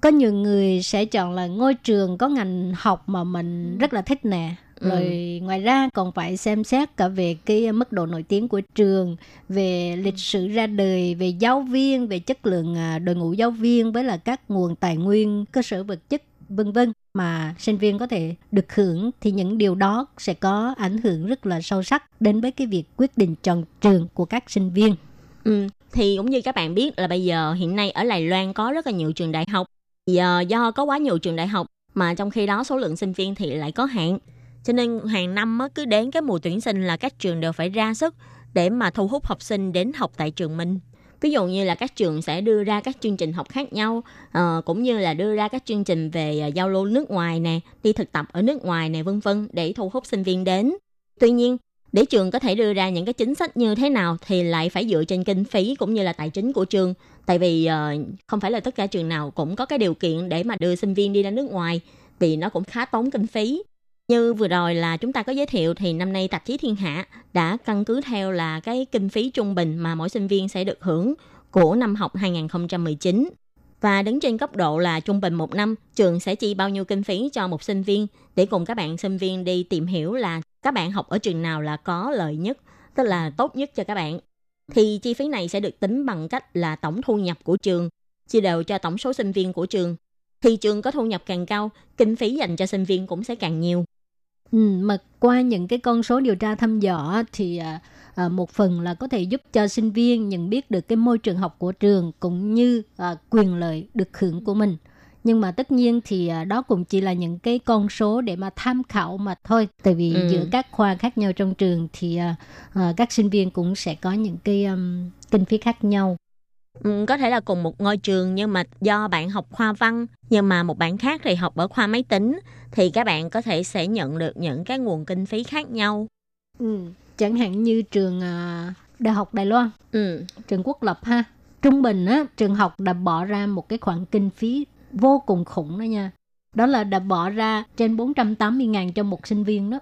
có nhiều người sẽ chọn là ngôi trường có ngành học mà mình rất là thích nè. Ừ. rồi ngoài ra còn phải xem xét cả về cái mức độ nổi tiếng của trường về lịch sử ra đời về giáo viên về chất lượng à, đội ngũ giáo viên với là các nguồn tài nguyên cơ sở vật chất vân vân mà sinh viên có thể được hưởng. Thì những điều đó sẽ có ảnh hưởng rất là sâu sắc đến với cái việc quyết định chọn trường của các sinh viên Ừ. Thì cũng như các bạn biết là bây giờ hiện nay ở Đài Loan có rất là nhiều trường đại học. Thì, ờ, do có quá nhiều trường đại học mà trong khi đó số lượng sinh viên thì lại có hạn. Cho nên hàng năm mới cứ đến cái mùa tuyển sinh là các trường đều phải ra sức để mà thu hút học sinh đến học tại trường mình. Ví dụ như là các trường sẽ đưa ra các chương trình học khác nhau, uh, cũng như là đưa ra các chương trình về ờ, giao lưu nước ngoài nè, đi thực tập ở nước ngoài nè, vân vân để thu hút sinh viên đến. Tuy nhiên, để trường có thể đưa ra những cái chính sách như thế nào thì lại phải dựa trên kinh phí cũng như là tài chính của trường tại vì uh, không phải là tất cả trường nào cũng có cái điều kiện để mà đưa sinh viên đi ra nước ngoài vì nó cũng khá tốn kinh phí. Như vừa rồi là chúng ta có giới thiệu thì năm nay tạp chí Thiên Hạ đã căn cứ theo là cái kinh phí trung bình mà mỗi sinh viên sẽ được hưởng của năm học 2019. Và đứng trên cấp độ là trung bình một năm, trường sẽ chi bao nhiêu kinh phí cho một sinh viên để cùng các bạn sinh viên đi tìm hiểu là các bạn học ở trường nào là có lợi nhất, tức là tốt nhất cho các bạn. Thì chi phí này sẽ được tính bằng cách là tổng thu nhập của trường, chia đều cho tổng số sinh viên của trường. Thì trường có thu nhập càng cao, kinh phí dành cho sinh viên cũng sẽ càng nhiều. Ừ, mà qua những cái con số điều tra thăm dò thì à, à, à, một phần là có thể giúp cho sinh viên nhận biết được cái môi trường học của trường cũng như à, quyền lợi được hưởng của mình. Nhưng mà tất nhiên thì à, đó cũng chỉ là những cái con số để mà tham khảo mà thôi. Tại vì Ừ. giữa các khoa khác nhau trong trường thì à, các sinh viên cũng sẽ có những cái um, kinh phí khác nhau. Ừ, có thể là cùng một ngôi trường nhưng mà do bạn học khoa văn nhưng mà một bạn khác thì học ở khoa máy tính thì các bạn có thể sẽ nhận được những cái nguồn kinh phí khác nhau. Ừ. Chẳng hạn như trường à, Đại học Đài Loan Ừ. trường quốc lập ha trung bình á trường học đã bỏ ra một cái khoản kinh phí vô cùng khủng đó nha đó là đã bỏ ra trên 480 ngàn cho một sinh viên đó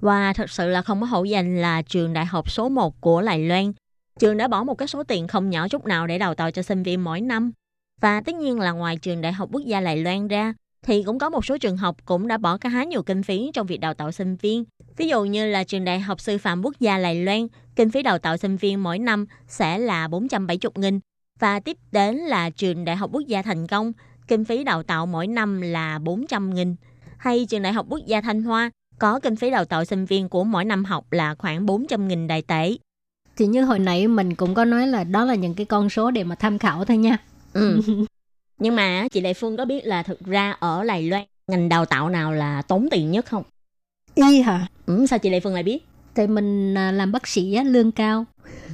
Và thật sự là không có hổ danh là trường đại học số 1 của Đài Loan. Trường đã bỏ một cái số tiền không nhỏ chút nào để đào tạo cho sinh viên mỗi năm. Và tất nhiên là ngoài trường đại học quốc gia Đài Loan ra, thì cũng có một số trường học cũng đã bỏ khá nhiều kinh phí trong việc đào tạo sinh viên. Ví dụ như là trường đại học sư phạm quốc gia Đài Loan, kinh phí đào tạo sinh viên mỗi năm sẽ là 470 nghìn. Và tiếp đến là trường đại học quốc gia Thành Công, kinh phí đào tạo mỗi năm là 400 nghìn. Hay trường đại học quốc gia Thanh Hoa, có kinh phí đào tạo sinh viên của mỗi năm học là khoảng 400.000 đại tệ. thì như hồi nãy mình cũng có nói là đó là những cái con số để mà tham khảo thôi nha Ừ. Nhưng mà chị Lệ Phương có biết là thực ra ở Đài Loan ngành đào tạo nào là tốn tiền nhất không? Y hả? Ừ, sao chị Lệ Phương lại biết? tại mình à, làm bác sĩ á, lương cao.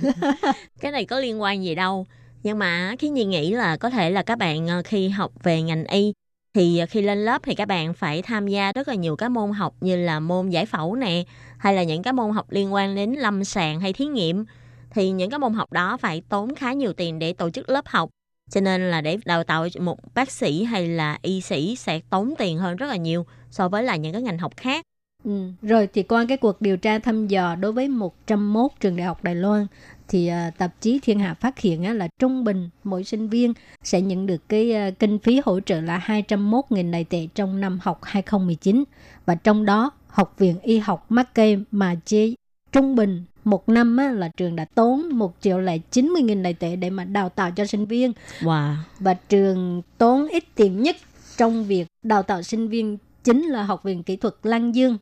Cái này có liên quan gì đâu. Nhưng mà khi Nhi nghĩ là có thể là các bạn ờ, khi học về ngành y thì ờ, khi lên lớp thì các bạn phải tham gia rất là nhiều các môn học như là môn giải phẫu nè hay là những cái môn học liên quan đến lâm sàng hay thí nghiệm. Thì những cái môn học đó phải tốn khá nhiều tiền để tổ chức lớp học. Cho nên là để đào tạo một bác sĩ hay là y sĩ sẽ tốn tiền hơn rất là nhiều so với là những cái ngành học khác Ừ. Rồi thì qua cái cuộc điều tra thăm dò đối với 101 trường đại học Đài Loan thì à, tạp chí Thiên Hạ phát hiện á, là trung bình mỗi sinh viên sẽ nhận được cái à, kinh phí hỗ trợ là 201.000 đại tệ trong năm học 2019 và trong đó Học viện Y học Mackay mà chế trung bình một năm á, là trường đã tốn 1 triệu lại 90.000 đại tệ để mà đào tạo cho sinh viên wow và trường tốn ít tiền nhất trong việc đào tạo sinh viên chính là Học viện Kỹ thuật Lan Dương.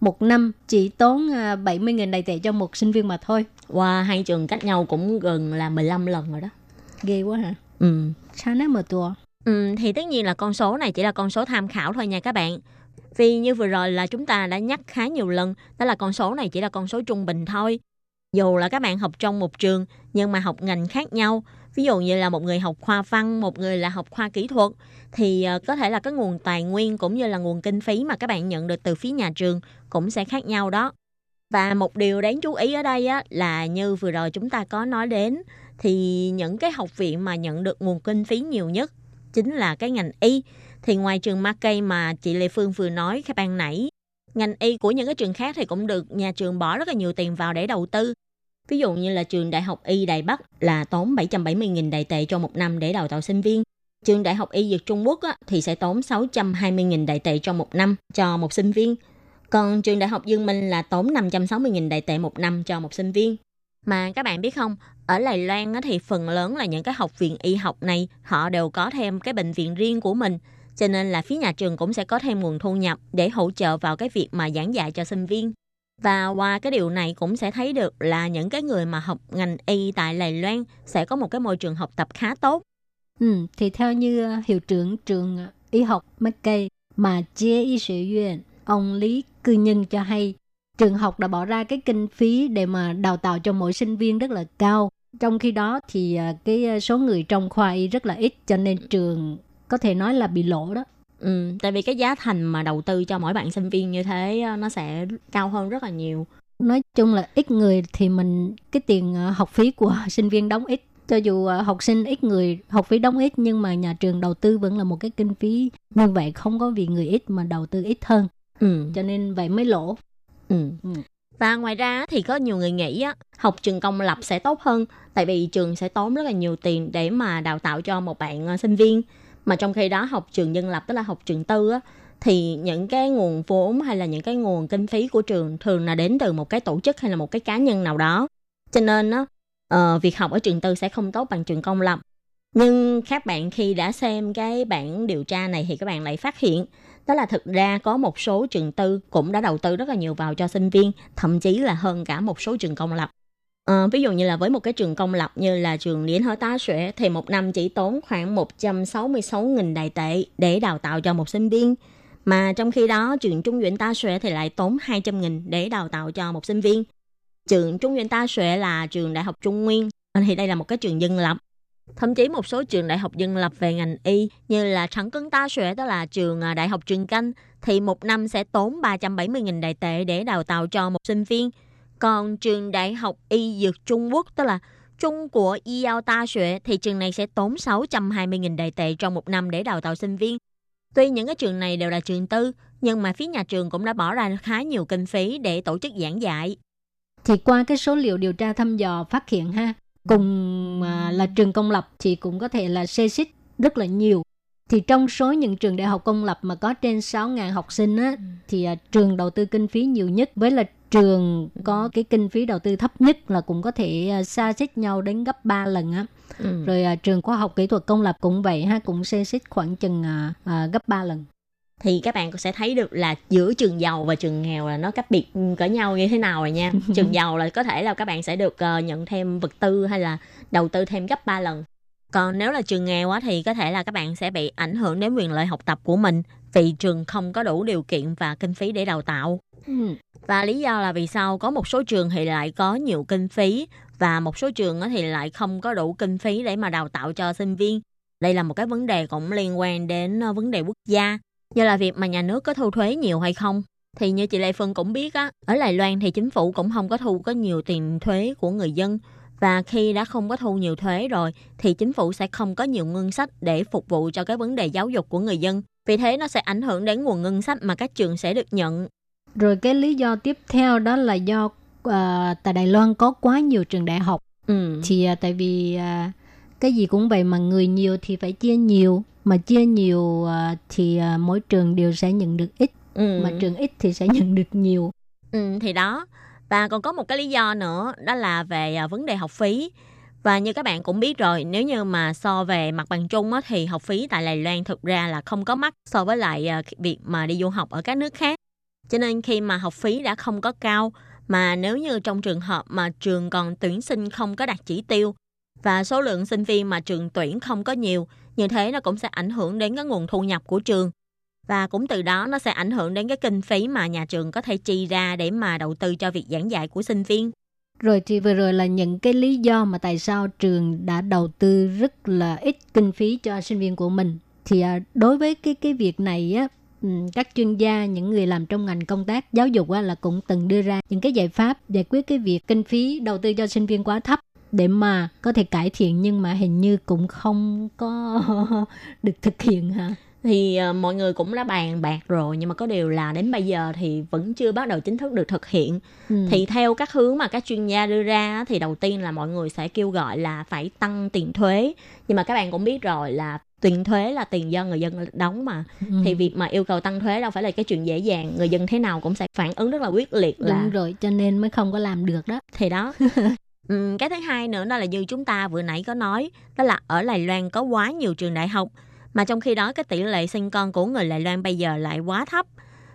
Một năm chỉ tốn à, 70.000 đại tệ cho một sinh viên mà thôi. qua hai trường cách nhau cũng gần là 15 lần rồi đó Ghê quá hả? ừ Sao nó mà tua? Ừ, thì tất nhiên là con số này chỉ là con số tham khảo thôi nha các bạn. Vì như vừa rồi là chúng ta đã nhắc khá nhiều lần, đó là con số này chỉ là con số trung bình thôi. Dù là các bạn học trong một trường nhưng mà học ngành khác nhau, ví dụ như là một người học khoa văn, một người là học khoa kỹ thuật thì ờ, có thể là cái nguồn tài nguyên cũng như là nguồn kinh phí mà các bạn nhận được từ phía nhà trường cũng sẽ khác nhau đó. Và một điều đáng chú ý ở đây á, là như vừa rồi chúng ta có nói đến thì những cái học viện mà nhận được nguồn kinh phí nhiều nhất chính là cái ngành y thì ngoài trường Mackay mà chị Lê Phương vừa nói các bạn nãy ngành y của những cái trường khác thì cũng được nhà trường bỏ rất là nhiều tiền vào để đầu tư ví dụ như là trường Đại học Y Đài Bắc là tốn 770.000 đại tệ cho một năm để đào tạo sinh viên. Trường Đại học Y Dược Trung Quốc á, thì sẽ tốn 620.000 đại tệ cho một năm cho một sinh viên. Còn trường Đại học Dương Minh là tốn 560.000 đại tệ một năm cho một sinh viên. Mà các bạn biết không ở Lài Loan á, thì phần lớn là những cái học viện y học này họ đều có thêm cái bệnh viện riêng của mình. Cho nên là phía nhà trường cũng sẽ có thêm nguồn thu nhập để hỗ trợ vào cái việc mà giảng dạy cho sinh viên và qua cái điều này cũng sẽ thấy được là những cái người mà học ngành y tại Đài Loan sẽ có một cái môi trường học tập khá tốt Ừ, thì theo như ờ, hiệu trưởng trường ờ, y học Mackay mà chế y sĩ viện, ông Lý Cư Nhân cho hay trường học đã bỏ ra cái kinh phí để mà đào tạo cho mỗi sinh viên rất là cao. Trong khi đó thì ờ, cái số người trong khoa y rất là ít cho nên trường có thể nói là bị lỗ đó ừ, tại vì cái giá thành mà đầu tư cho mỗi bạn sinh viên như thế á, nó sẽ cao hơn rất là nhiều Nói chung là ít người thì mình cái tiền à, học phí của sinh viên đóng ít cho dù à, học sinh ít người học phí đóng ít nhưng mà nhà trường đầu tư vẫn là một cái kinh phí như vậy không có vì người ít mà đầu tư ít hơn Ừ. cho nên vậy mới lỗ Ừ. Ừ. Và ngoài ra thì có nhiều người nghĩ á, học trường công lập sẽ tốt hơn tại vì trường sẽ tốn rất là nhiều tiền để mà đào tạo cho một bạn ờ, sinh viên mà trong khi đó học trường dân lập tức là học trường tư á thì những cái nguồn vốn hay là những cái nguồn kinh phí của trường thường là đến từ một cái tổ chức hay là một cái cá nhân nào đó cho nên á ờ, việc học ở trường tư sẽ không tốt bằng trường công lập nhưng các bạn khi đã xem cái bản điều tra này thì các bạn lại phát hiện đó là thực ra có một số trường tư cũng đã đầu tư rất là nhiều vào cho sinh viên, thậm chí là hơn cả một số trường công lập. À, ví dụ như là với một cái trường công lập như là trường Liên Hợp Tá Sửa thì một năm chỉ tốn khoảng 166.000 đài tệ để đào tạo cho một sinh viên. Mà trong khi đó trường Trung Nguyễn Ta Sửa thì lại tốn 200.000 để đào tạo cho một sinh viên. Trường Trung Nguyễn Ta Sửa là trường Đại học Trung Nguyên, ờ, thì đây là một cái trường dân lập. Thậm chí một số trường đại học dân lập về ngành y như là Trắng Cấn Ta Sửa đó là trường ờ, Đại học Trường Canh thì một năm sẽ tốn 370.000 đại tệ để đào tạo cho một sinh viên. Còn trường Đại học Y Dược Trung Quốc tức là Trung của Yao Ta Xuệ, thì trường này sẽ tốn 620.000 đại tệ trong một năm để đào tạo sinh viên. Tuy những cái trường này đều là trường tư, nhưng mà phía nhà trường cũng đã bỏ ra khá nhiều kinh phí để tổ chức giảng dạy. thì qua cái số liệu điều tra thăm dò phát hiện ha cùng à, là trường công lập thì cũng có thể là xê xích rất là nhiều thì trong số những trường đại học công lập mà có trên 6.000 học sinh á, thì à, trường đầu tư kinh phí nhiều nhất với là trường có cái kinh phí đầu tư thấp nhất là cũng có thể à, xa xích nhau đến gấp 3 lần á. Ừ. Rồi à, trường khoa học kỹ thuật công lập cũng vậy ha, cũng xê xích khoảng chừng à, gấp 3 lần. thì các bạn sẽ thấy được là giữa trường giàu và trường nghèo là nó cách biệt cỡ nhau như thế nào rồi nha. trường giàu là có thể là các bạn sẽ được ờ, nhận thêm vật tư hay là đầu tư thêm gấp 3 lần. Còn nếu là trường nghèo á thì có thể là các bạn sẽ bị ảnh hưởng đến quyền lợi học tập của mình vì trường không có đủ điều kiện và kinh phí để đào tạo. Ừ. Và lý do là vì sao có một số trường thì lại có nhiều kinh phí và một số trường thì lại không có đủ kinh phí để mà đào tạo cho sinh viên. Đây là một cái vấn đề cũng liên quan đến ờ, vấn đề quốc gia, như là việc mà nhà nước có thu thuế nhiều hay không. Thì như chị Lê Phương cũng biết á, ở Đài Loan thì chính phủ cũng không có thu có nhiều tiền thuế của người dân. Và khi đã không có thu nhiều thuế rồi thì chính phủ sẽ không có nhiều ngân sách để phục vụ cho cái vấn đề giáo dục của người dân. Vì thế nó sẽ ảnh hưởng đến nguồn ngân sách mà các trường sẽ được nhận. Rồi cái lý do tiếp theo đó là do à, tại Đài Loan có quá nhiều trường đại học Ừ. thì à, tại vì à, cái gì cũng vậy mà người nhiều thì phải chia nhiều mà chia nhiều à, thì à, mỗi trường đều sẽ nhận được ít ừ. mà trường ít thì sẽ nhận được nhiều Ừ, thì đó. Và còn có một cái lý do nữa, đó là về à, vấn đề học phí. Và như các bạn cũng biết rồi, nếu như mà so về mặt bằng chung á, thì học phí tại Đài Loan thực ra là không có mắc so với lại à, việc mà đi du học ở các nước khác. Cho nên khi mà học phí đã không có cao, mà nếu như trong trường hợp mà trường còn tuyển sinh không có đạt chỉ tiêu và số lượng sinh viên mà trường tuyển không có nhiều, như thế nó cũng sẽ ảnh hưởng đến cái nguồn thu nhập của trường và cũng từ đó nó sẽ ảnh hưởng đến cái kinh phí mà nhà trường có thể chi ra để mà đầu tư cho việc giảng dạy của sinh viên. rồi thì vừa rồi là những cái lý do mà tại sao trường đã đầu tư rất là ít kinh phí cho sinh viên của mình thì à, đối với cái cái việc này á các chuyên gia những người làm trong ngành công tác giáo dục á, là cũng từng đưa ra những cái giải pháp giải quyết cái việc kinh phí đầu tư cho sinh viên quá thấp để mà có thể cải thiện nhưng mà hình như cũng không có được thực hiện hả thì ờ, mọi người cũng đã bàn bạc rồi nhưng mà có điều là đến bây giờ thì vẫn chưa bắt đầu chính thức được thực hiện. Ừ. Thì theo các hướng mà các chuyên gia đưa ra thì đầu tiên là mọi người sẽ kêu gọi là phải tăng tiền thuế. Nhưng mà các bạn cũng biết rồi là tiền thuế là tiền do người dân đóng mà. Ừ. Thì việc mà yêu cầu tăng thuế đâu phải là cái chuyện dễ dàng. Người dân thế nào cũng sẽ phản ứng rất là quyết liệt là đúng rồi cho nên mới không có làm được đó thì đó Ừm, cái thứ hai nữa đó là như chúng ta vừa nãy có nói đó là ở Đài Loan có quá nhiều trường đại học mà trong khi đó, cái tỷ lệ sinh con của người Đài Loan bây giờ lại quá thấp.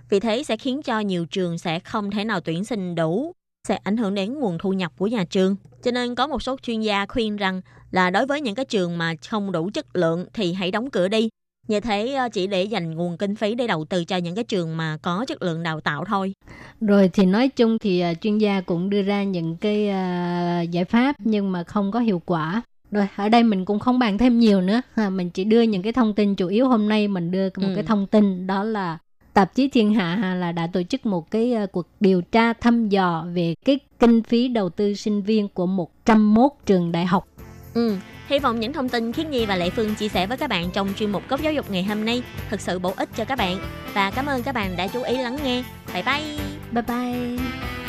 Vì thế sẽ khiến cho nhiều trường sẽ không thể nào tuyển sinh đủ, sẽ ảnh hưởng đến nguồn thu nhập của nhà trường. Cho nên có một số chuyên gia khuyên rằng là đối với những cái trường mà không đủ chất lượng thì hãy đóng cửa đi. Như thế ờ, chỉ để dành nguồn kinh phí để đầu tư cho những cái trường mà có chất lượng đào tạo thôi. Rồi thì nói chung thì ờ, chuyên gia cũng đưa ra những cái ờ, giải pháp nhưng mà không có hiệu quả. Rồi ở đây mình cũng không bàn thêm nhiều nữa, ha, mình chỉ đưa những cái thông tin chủ yếu hôm nay mình đưa một Ừ. cái thông tin đó là tạp chí Thiên Hạ ha, là đã tổ chức một cái à, cuộc điều tra thăm dò về cái kinh phí đầu tư sinh viên của 101 trường đại học Ừ, hy vọng những thông tin Khiết Nhi và Lệ Phương chia sẻ với các bạn trong chuyên mục Góc Giáo dục ngày hôm nay thực sự bổ ích cho các bạn. Và cảm ơn các bạn đã chú ý lắng nghe. Bye bye! Bye bye.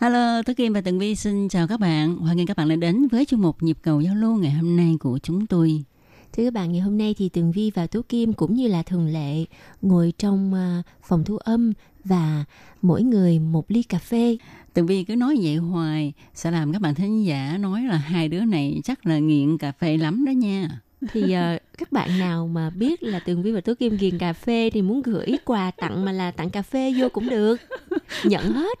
Hello, Tố Kim và Tường Vi xin chào các bạn. Hoan nghênh các bạn đã đến với chuyên mục Nhịp cầu giao lưu ngày hôm nay của chúng tôi. Thưa các bạn, ngày hôm nay thì Tường Vi và Tú Kim cũng như là thường lệ ngồi trong à, phòng thu âm và mỗi người một ly cà phê. Tường Vi cứ nói vậy hoài sẽ làm các bạn thính giả nói là hai đứa này chắc là nghiện cà phê lắm đó nha. Thì à, các bạn nào mà biết là Tường Vi và Tú Kim ghiền cà phê thì muốn gửi quà tặng mà là tặng cà phê vô cũng được. Nhận hết,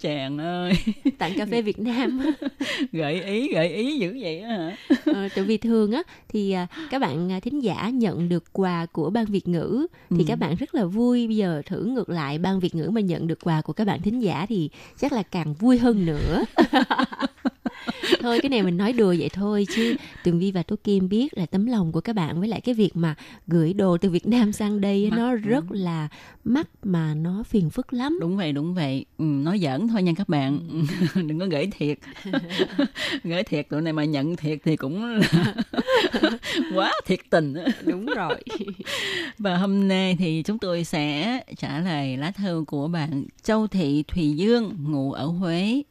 Chàng ơi, tặng cà phê Việt Nam. gợi ý, gợi ý dữ vậy á hả? Ờ, tại vì thường á thì à, các bạn à, thính giả nhận được quà của ban Việt ngữ thì Ừ. các bạn rất là vui. Bây giờ thử ngược lại ban Việt ngữ mà nhận được quà của các bạn thính giả thì chắc là càng vui hơn nữa. thôi cái này mình nói đùa vậy thôi chứ Tường Vi và Tố Kim biết là tấm lòng của các bạn với lại cái việc mà gửi đồ từ Việt Nam sang đây Mắc nó lắm. rất là mắc mà nó phiền phức lắm. Đúng vậy, đúng vậy. Ừ, nói giỡn thôi nha các bạn. Đừng có gửi thiệt. gửi thiệt tụi này mà nhận thiệt thì cũng là quá thiệt tình. Đúng rồi. Và hôm nay thì chúng tôi sẽ trả lời lá thư của bạn Châu Thị Thùy Dương ngụ ở Huế.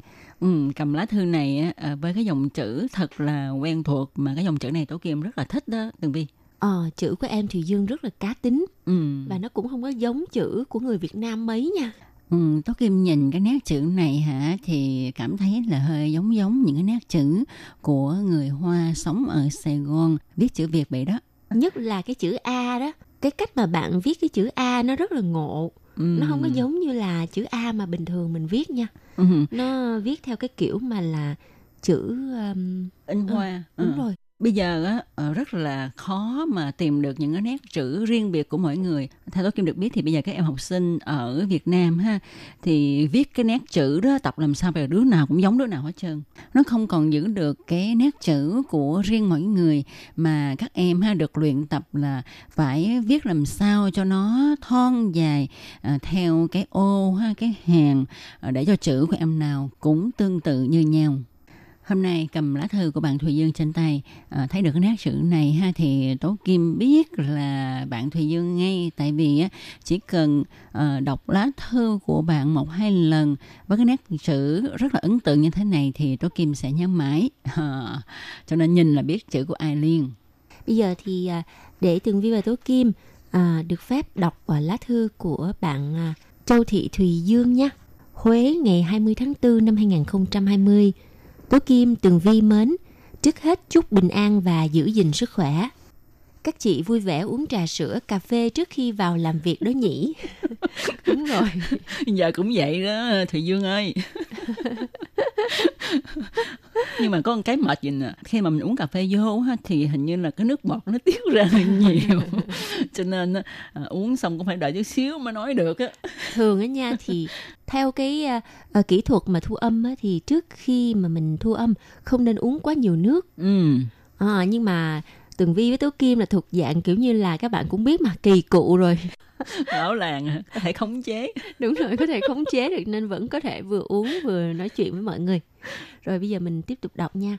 Ừ, cầm lá thư này á, à, với cái dòng chữ thật là quen thuộc mà cái dòng chữ này Tố Kim rất là thích đó, Tường Vi. Ờ, chữ của em Thùy Dương rất là cá tính Ừ. và nó cũng không có giống chữ của người Việt Nam mấy nha. Ừ, Tố Kim nhìn cái nét chữ này hả thì cảm thấy là hơi giống giống những cái nét chữ của người Hoa sống ở Sài Gòn viết chữ Việt vậy đó. nhất là cái chữ A đó cái cách mà bạn viết cái chữ A nó rất là ngộ Ừ. nó không có giống như là chữ A mà bình thường mình viết nha Ừ. nó viết theo cái kiểu mà là chữ um, In Ừ, hoa. đúng Ừ. rồi Bây giờ ờ, rất là khó mà tìm được những cái nét chữ riêng biệt của mỗi người. Theo tôi Kim được biết thì bây giờ các em học sinh ở Việt Nam ha, thì viết cái nét chữ đó, tập làm sao bây giờ đứa nào cũng giống đứa nào hết trơn. Nó không còn giữ được cái nét chữ của riêng mỗi người mà các em ha, được luyện tập là phải viết làm sao cho nó thon dài ờ, theo cái ô ha, cái hàng ờ, để cho chữ của em nào cũng tương tự như nhau. Hôm nay cầm lá thư của bạn Thùy Dương trên tay à, thấy được cái nét chữ này ha thì Tố Kim biết là bạn Thùy Dương ngay tại vì á, chỉ cần à, đọc lá thư của bạn một hai lần với cái nét chữ rất là ấn tượng như thế này thì Tố Kim sẽ nhớ mãi. À, cho nên nhìn là biết chữ của ai liền. Bây giờ thì à, để tường vi và tố kim à, được phép đọc à, lá thư của bạn à, Châu Thị Thùy Dương nhé. Huế ngày 20 tháng 4 năm 2020 Tố Kim, Tường Vi mến. Trước hết, chúc bình an và giữ gìn sức khỏe. Các chị vui vẻ uống trà sữa, cà phê trước khi vào làm việc đó nhỉ? Đúng rồi. Giờ cũng vậy đó Thùy Dương ơi. Nhưng mà có một cái mệt gì nè khi mà mình uống cà phê vô ha, thì hình như là cái nước bọt nó tiết ra nhiều. Cho nên à, uống xong cũng phải đợi chút xíu mới nói được á. Thường á nha thì theo cái à, à, kỹ thuật mà thu âm á, thì trước khi mà mình thu âm không nên uống quá nhiều nước. Ừ. À, nhưng mà Tường Vi với Tố Kim là thuộc dạng kiểu như là các bạn cũng biết mà kỳ cụ rồi lão làng có thể khống chế đúng rồi có thể khống chế được nên vẫn có thể vừa uống vừa nói chuyện với mọi người rồi bây giờ mình tiếp tục đọc nha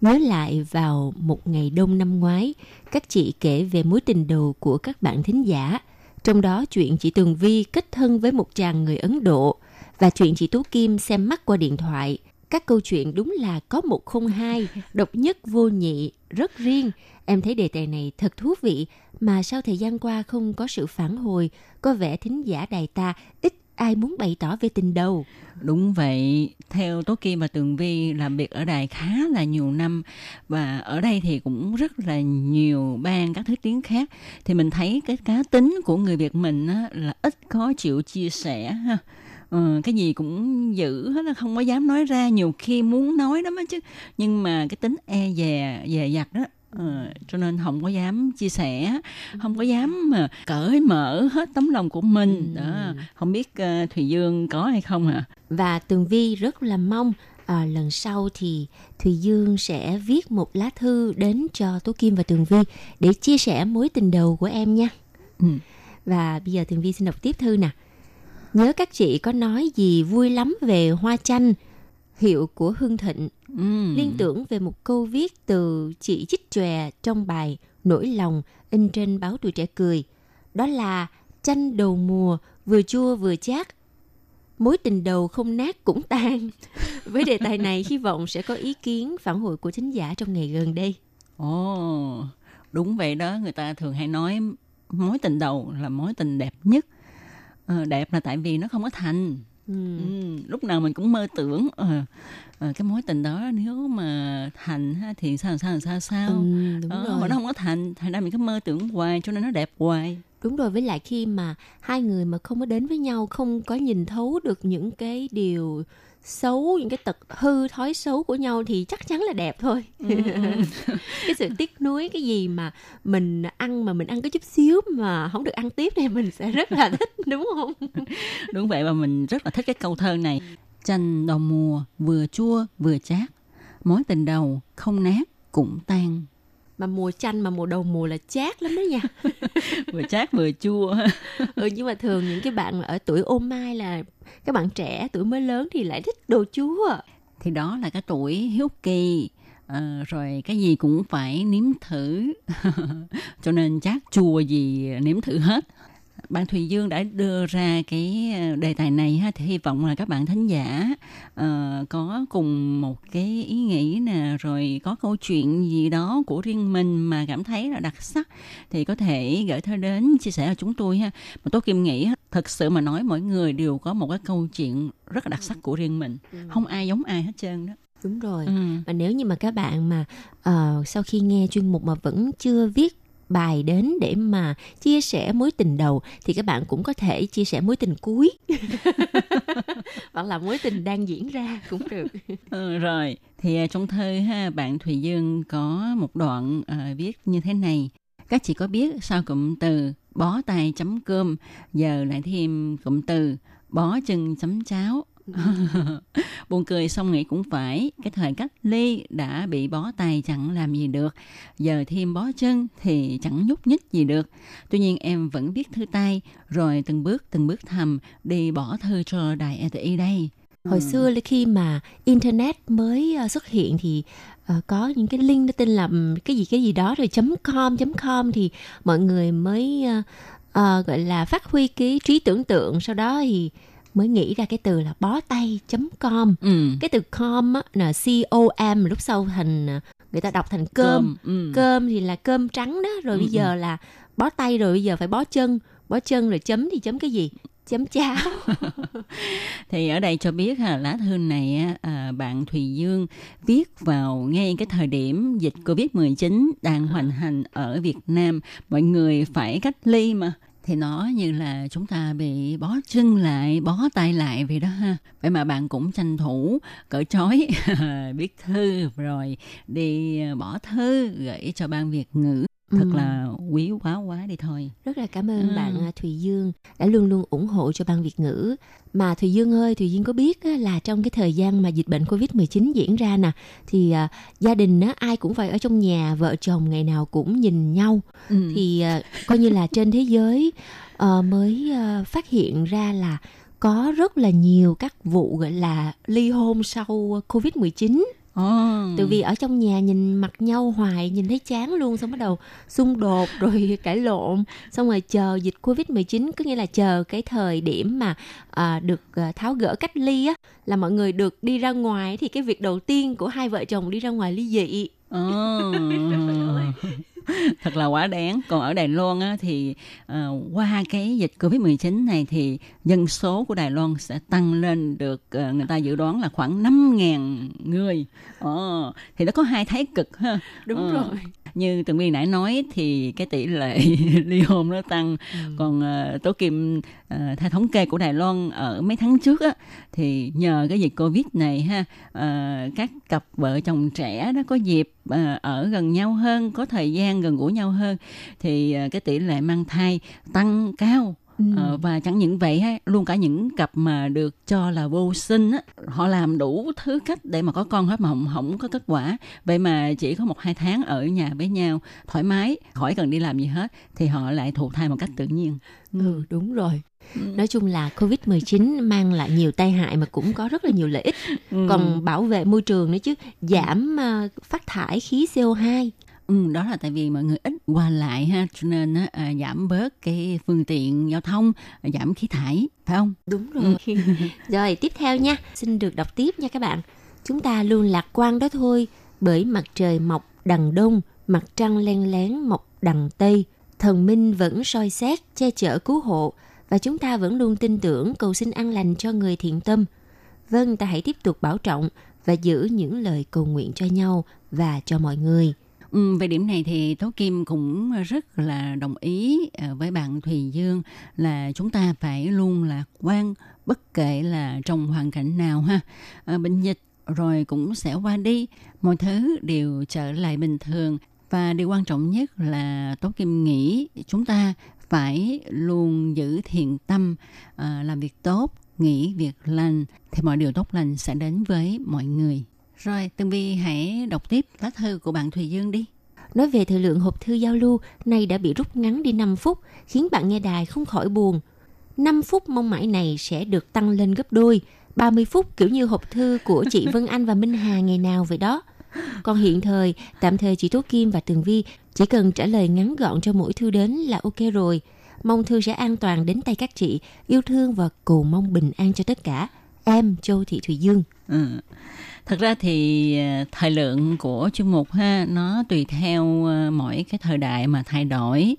Nhớ lại vào một ngày đông năm ngoái, các chị kể về mối tình đầu của các bạn thính giả. Trong đó chuyện chị Tường Vi kết thân với một chàng người Ấn Độ và chuyện chị Tú Kim xem mắt qua điện thoại. Các câu chuyện đúng là có một không hai, độc nhất vô nhị, rất riêng. Em thấy đề tài này thật thú vị, mà sau thời gian qua không có sự phản hồi, có vẻ thính giả đài ta ít ai muốn bày tỏ về tình đầu. Đúng vậy, theo Tố Kim và Tường Vi làm việc ở đài khá là nhiều năm và ở đây thì cũng rất là nhiều ban các thứ tiếng khác thì mình thấy cái cá tính của người Việt mình á, là ít có chịu chia sẻ ha. Ừ, cái gì cũng giữ hết là không có dám nói ra nhiều khi muốn nói lắm á chứ nhưng mà cái tính e dè dè dặt đó Ờ, cho nên không có dám chia sẻ không có dám mà cởi mở hết tấm lòng của mình đó không biết ờ, thùy dương có hay không hả Và Tường Vi rất là mong à, lần sau thì Thùy Dương sẽ viết một lá thư đến cho Tố Kim và Tường Vi để chia sẻ mối tình đầu của em nha. Ừ. Và bây giờ Tường Vi xin đọc tiếp thư nè. Nhớ các chị có nói gì vui lắm về hoa chanh hiệu của Hưng Thịnh. Ừ. Liên tưởng về một câu viết từ chị Chích Chòe trong bài Nỗi lòng in trên báo Tuổi Trẻ Cười. Đó là chanh đầu mùa vừa chua vừa chát. Mối tình đầu không nát cũng tan. Với đề tài này hy vọng sẽ có ý kiến phản hồi của thính giả trong ngày gần đây. Ồ, đúng vậy đó, người ta thường hay nói mối tình đầu là mối tình đẹp nhất. Ờ, đẹp là tại vì nó không có thành. Ừ. Ừ, lúc nào mình cũng mơ tưởng ờ, ờ, cái mối tình đó nếu mà thành ha, thì sao sao sao sao. Ừ, đúng Ờ, rồi. mà nó không có thành, thành ra mình cứ mơ tưởng hoài cho nên nó đẹp hoài. Đúng rồi, với lại khi mà hai người mà không có đến với nhau, không có nhìn thấu được những cái điều xấu, những cái tật hư thói xấu của nhau thì chắc chắn là đẹp thôi. cái sự tiếc nuối cái gì mà mình ăn mà mình ăn có chút xíu mà không được ăn tiếp thì mình sẽ rất là thích đúng không? Đúng vậy và mình rất là thích cái câu thơ này. Chanh đầu mùa vừa chua vừa chát, mối tình đầu không nát cũng tan. Mà mùa chanh mà mùa đầu mùa là chát lắm đó nha. Vừa chát vừa chua. ừ, nhưng mà thường những cái bạn ở tuổi ô mai là các bạn trẻ tuổi mới lớn thì lại thích đồ chúa. thì đó là cái tuổi hiếu kỳ Ờ, rồi cái gì cũng phải nếm thử cho nên chát chua gì nếm thử hết bạn Thùy Dương đã đưa ra cái đề tài này ha thì hy vọng là các bạn thính giả ờ, có cùng một cái ý nghĩ nè rồi có câu chuyện gì đó của riêng mình mà cảm thấy là đặc sắc thì có thể gửi thơ đến chia sẻ cho chúng tôi ha mà tôi kim nghĩ thật sự mà nói mỗi người đều có một cái câu chuyện rất là đặc sắc của riêng mình không ai giống ai hết trơn đó Đúng rồi. Ừ. Và nếu như mà các bạn mà ờ, sau khi nghe chuyên mục mà vẫn chưa viết bài đến để mà chia sẻ mối tình đầu thì các bạn cũng có thể chia sẻ mối tình cuối. Hoặc là mối tình đang diễn ra cũng được. Ừ, rồi. Thì à, trong thơ ha bạn Thùy Dương có một đoạn uh, viết như thế này. Các chị có biết sao cụm từ bó tay chấm cơm giờ lại thêm cụm từ bó chân chấm cháo? buồn cười xong nghĩ cũng phải. Cái thời cách ly đã bị bó tay chẳng làm gì được. Giờ thêm bó chân thì chẳng nhúc nhích gì được. Tuy nhiên em vẫn viết thư tay rồi từng bước từng bước thầm đi bỏ thư cho đài RTI đây. Hồi xưa là khi mà internet mới ờ, xuất hiện thì ờ, có những cái link nó tên là cái gì cái gì đó rồi chấm com chấm com thì mọi người mới ờ, gọi là phát huy cái trí tưởng tượng. Sau đó thì mới nghĩ ra cái từ là bó tay com. Ừ. cái từ com á là c o m lúc sau thành ờ, người ta đọc thành cơm. Ừ. cơm thì là cơm trắng đó rồi Ừ, bây giờ là bó tay rồi bây giờ phải bó chân. Bó chân rồi chấm thì chấm cái gì? Chấm cháo. Thì ở đây cho biết ha lá thư này á, à, bạn Thùy Dương viết vào ngay cái thời điểm dịch Covid-19 đang hoành hành ở Việt Nam. Mọi người phải cách ly mà thì nó như là chúng ta bị bó chân lại, bó tay lại vậy đó ha. Vậy mà bạn cũng tranh thủ cởi trói, viết thư, rồi đi ờ, bỏ thư gửi cho ban Việt ngữ thật Ừ. là quý quá quá đi thôi rất là cảm ơn Ừ. bạn à, Thùy Dương đã luôn luôn ủng hộ cho ban Việt ngữ mà Thùy Dương ơi Thùy Dương có biết á, là trong cái thời gian mà dịch bệnh Covid-19 diễn ra nè thì à, gia đình á, ai cũng phải ở trong nhà vợ chồng ngày nào cũng nhìn nhau ừ. thì à, coi như là trên thế giới ờ, mới à, phát hiện ra là có rất là nhiều các vụ gọi là ly hôn sau Covid-19 Ờ. Ồ. Từ vì ở trong nhà nhìn mặt nhau hoài nhìn thấy chán luôn xong bắt đầu xung đột rồi cãi lộn xong rồi chờ dịch Covid-19 có nghĩa là chờ cái thời điểm mà à, được à, tháo gỡ cách ly á là mọi người được đi ra ngoài thì cái việc đầu tiên của hai vợ chồng đi ra ngoài ly dị. Ồ. thật là quá đáng còn ở Đài Loan á, thì ờ, qua cái dịch Covid-19 này thì dân số của Đài Loan sẽ tăng lên được ờ, người ta dự đoán là khoảng 5.000 người Ờ, thì nó có hai thái cực ha Đúng Ờ, rồi. Như tường vi nãy nói thì cái tỷ lệ ly hôn nó tăng. Còn uh, tố kim uh, theo thống kê của Đài Loan ở mấy tháng trước á thì nhờ cái dịch covid này ha ờ, các cặp vợ chồng trẻ đó có dịp ờ, ở gần nhau hơn có thời gian gần gũi nhau hơn thì ờ, cái tỷ lệ mang thai tăng cao Ừ. Ờ, và chẳng những vậy ha, luôn cả những cặp mà được cho là vô sinh á, họ làm đủ thứ cách để mà có con hết mà không, không có kết quả. Vậy mà chỉ có một hai tháng ở nhà với nhau thoải mái, khỏi cần đi làm gì hết thì họ lại thụ thai một cách tự nhiên. Ừ đúng rồi. Nói chung là Covid-19 mang lại nhiều tai hại mà cũng có rất là nhiều lợi ích. Ừ. Còn bảo vệ môi trường nữa chứ, giảm à, phát thải khí CO2. Ừ, đó là tại vì mọi người ít qua lại ha cho nên á, à, giảm bớt cái phương tiện giao thông à, giảm khí thải phải không Đúng rồi. rồi tiếp theo nha, xin được đọc tiếp nha các bạn. Chúng ta luôn lạc quan đó thôi, bởi mặt trời mọc đằng đông, mặt trăng len lén mọc đằng tây, thần minh vẫn soi xét, che chở cứu hộ và chúng ta vẫn luôn tin tưởng cầu xin an lành cho người thiện tâm. Vâng, ta hãy tiếp tục bảo trọng và giữ những lời cầu nguyện cho nhau và cho mọi người. Ừ, về điểm này thì Tố Kim cũng rất là đồng ý ờ, với bạn Thùy Dương là chúng ta phải luôn lạc quan bất kể là trong hoàn cảnh nào ha. Ờ, bệnh dịch rồi cũng sẽ qua đi, mọi thứ đều trở lại bình thường và điều quan trọng nhất là Tố Kim nghĩ chúng ta phải luôn giữ thiện tâm, ờ, làm việc tốt, nghĩ việc lành thì mọi điều tốt lành sẽ đến với mọi người. Rồi, Tường Vi hãy đọc tiếp lá thư của bạn Thùy Dương đi. Nói về thời lượng hộp thư giao lưu, nay đã bị rút ngắn đi 5 phút, khiến bạn nghe đài không khỏi buồn. 5 phút mong mãi này sẽ được tăng lên gấp đôi, 30 phút kiểu như hộp thư của chị Vân Anh và Minh Hà ngày nào vậy đó. Còn hiện thời, tạm thời chị Tố Kim và Tường Vi chỉ cần trả lời ngắn gọn cho mỗi thư đến là ok rồi. Mong thư sẽ an toàn đến tay các chị, yêu thương và cầu mong bình an cho tất cả. Em Châu Thị Thùy Dương. Ừ. Thật ra thì ờ, thời lượng của chương mục ha nó tùy theo ờ, mỗi cái thời đại mà thay đổi.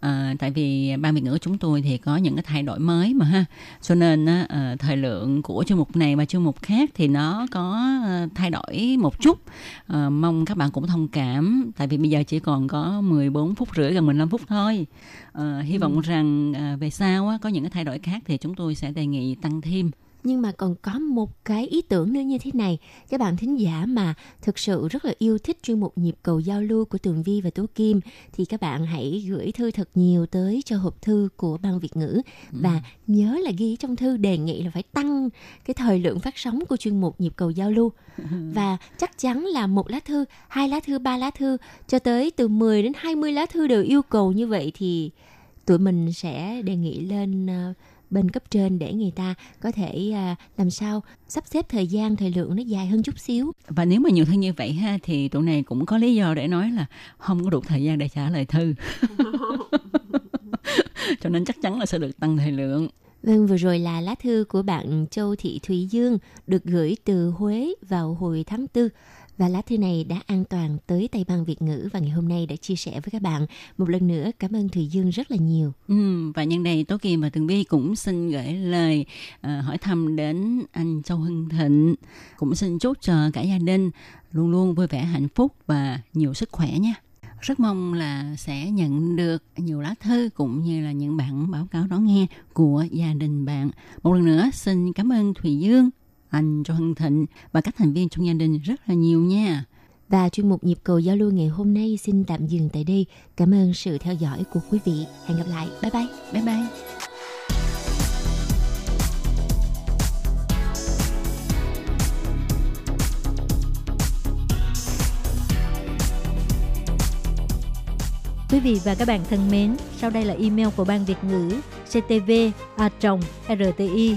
Ờ, tại vì ban Việt ngữ chúng tôi thì có những cái thay đổi mới mà ha. Cho nên á, ờ, thời lượng của chương mục này và chương mục khác thì nó có thay đổi một chút. Ờ, mong các bạn cũng thông cảm tại vì bây giờ chỉ còn có 14 phút rưỡi gần 15 phút thôi. Ờ, hy vọng rằng ờ, về sau á, có những cái thay đổi khác thì chúng tôi sẽ đề nghị tăng thêm. Nhưng mà còn có một cái ý tưởng nữa như thế này. Các bạn thính giả mà thực sự rất là yêu thích chuyên mục nhịp cầu giao lưu của Tường Vi và Tố Kim thì các bạn hãy gửi thư thật nhiều tới cho hộp thư của Ban Việt ngữ. Và nhớ là ghi trong thư đề nghị là phải tăng cái thời lượng phát sóng của chuyên mục nhịp cầu giao lưu. Và chắc chắn là một lá thư, hai lá thư, ba lá thư cho tới từ 10 đến 20 lá thư đều yêu cầu như vậy thì tụi mình sẽ đề nghị lên ờ, bên cấp trên để người ta có thể à, làm sao sắp xếp thời gian thời lượng nó dài hơn chút xíu. Và nếu mà nhiều thư như vậy ha thì tụi này cũng có lý do để nói là không có đủ thời gian để trả lời thư. Cho nên chắc chắn là sẽ được tăng thời lượng. Vâng, vừa rồi là lá thư của bạn Châu Thị Thúy Dương được gửi từ Huế vào hồi tháng 4 và lá thư này đã an toàn tới tay ban Việt ngữ và ngày hôm nay đã chia sẻ với các bạn. Một lần nữa cảm ơn Thùy Dương rất là nhiều. ừ, và nhân đây Tố Kỳ và Tường Vi cũng xin gửi lời uh, hỏi thăm đến anh Châu Hưng Thịnh cũng xin chúc cho cả gia đình luôn luôn vui vẻ hạnh phúc và nhiều sức khỏe nha rất mong là sẽ nhận được nhiều lá thư cũng như là những bản báo cáo đó nghe của gia đình bạn. Một lần nữa xin cảm ơn Thùy Dương, anh Châu Hưng Thịnh và các thành viên trong gia đình rất là nhiều nha. Và chuyên mục nhịp cầu giao lưu ngày hôm nay xin tạm dừng tại đây. Cảm ơn sự theo dõi của quý vị. Hẹn gặp lại. Bye bye. Bye bye. Quý vị và các bạn thân mến, sau đây là email của Ban Việt ngữ ctv a rti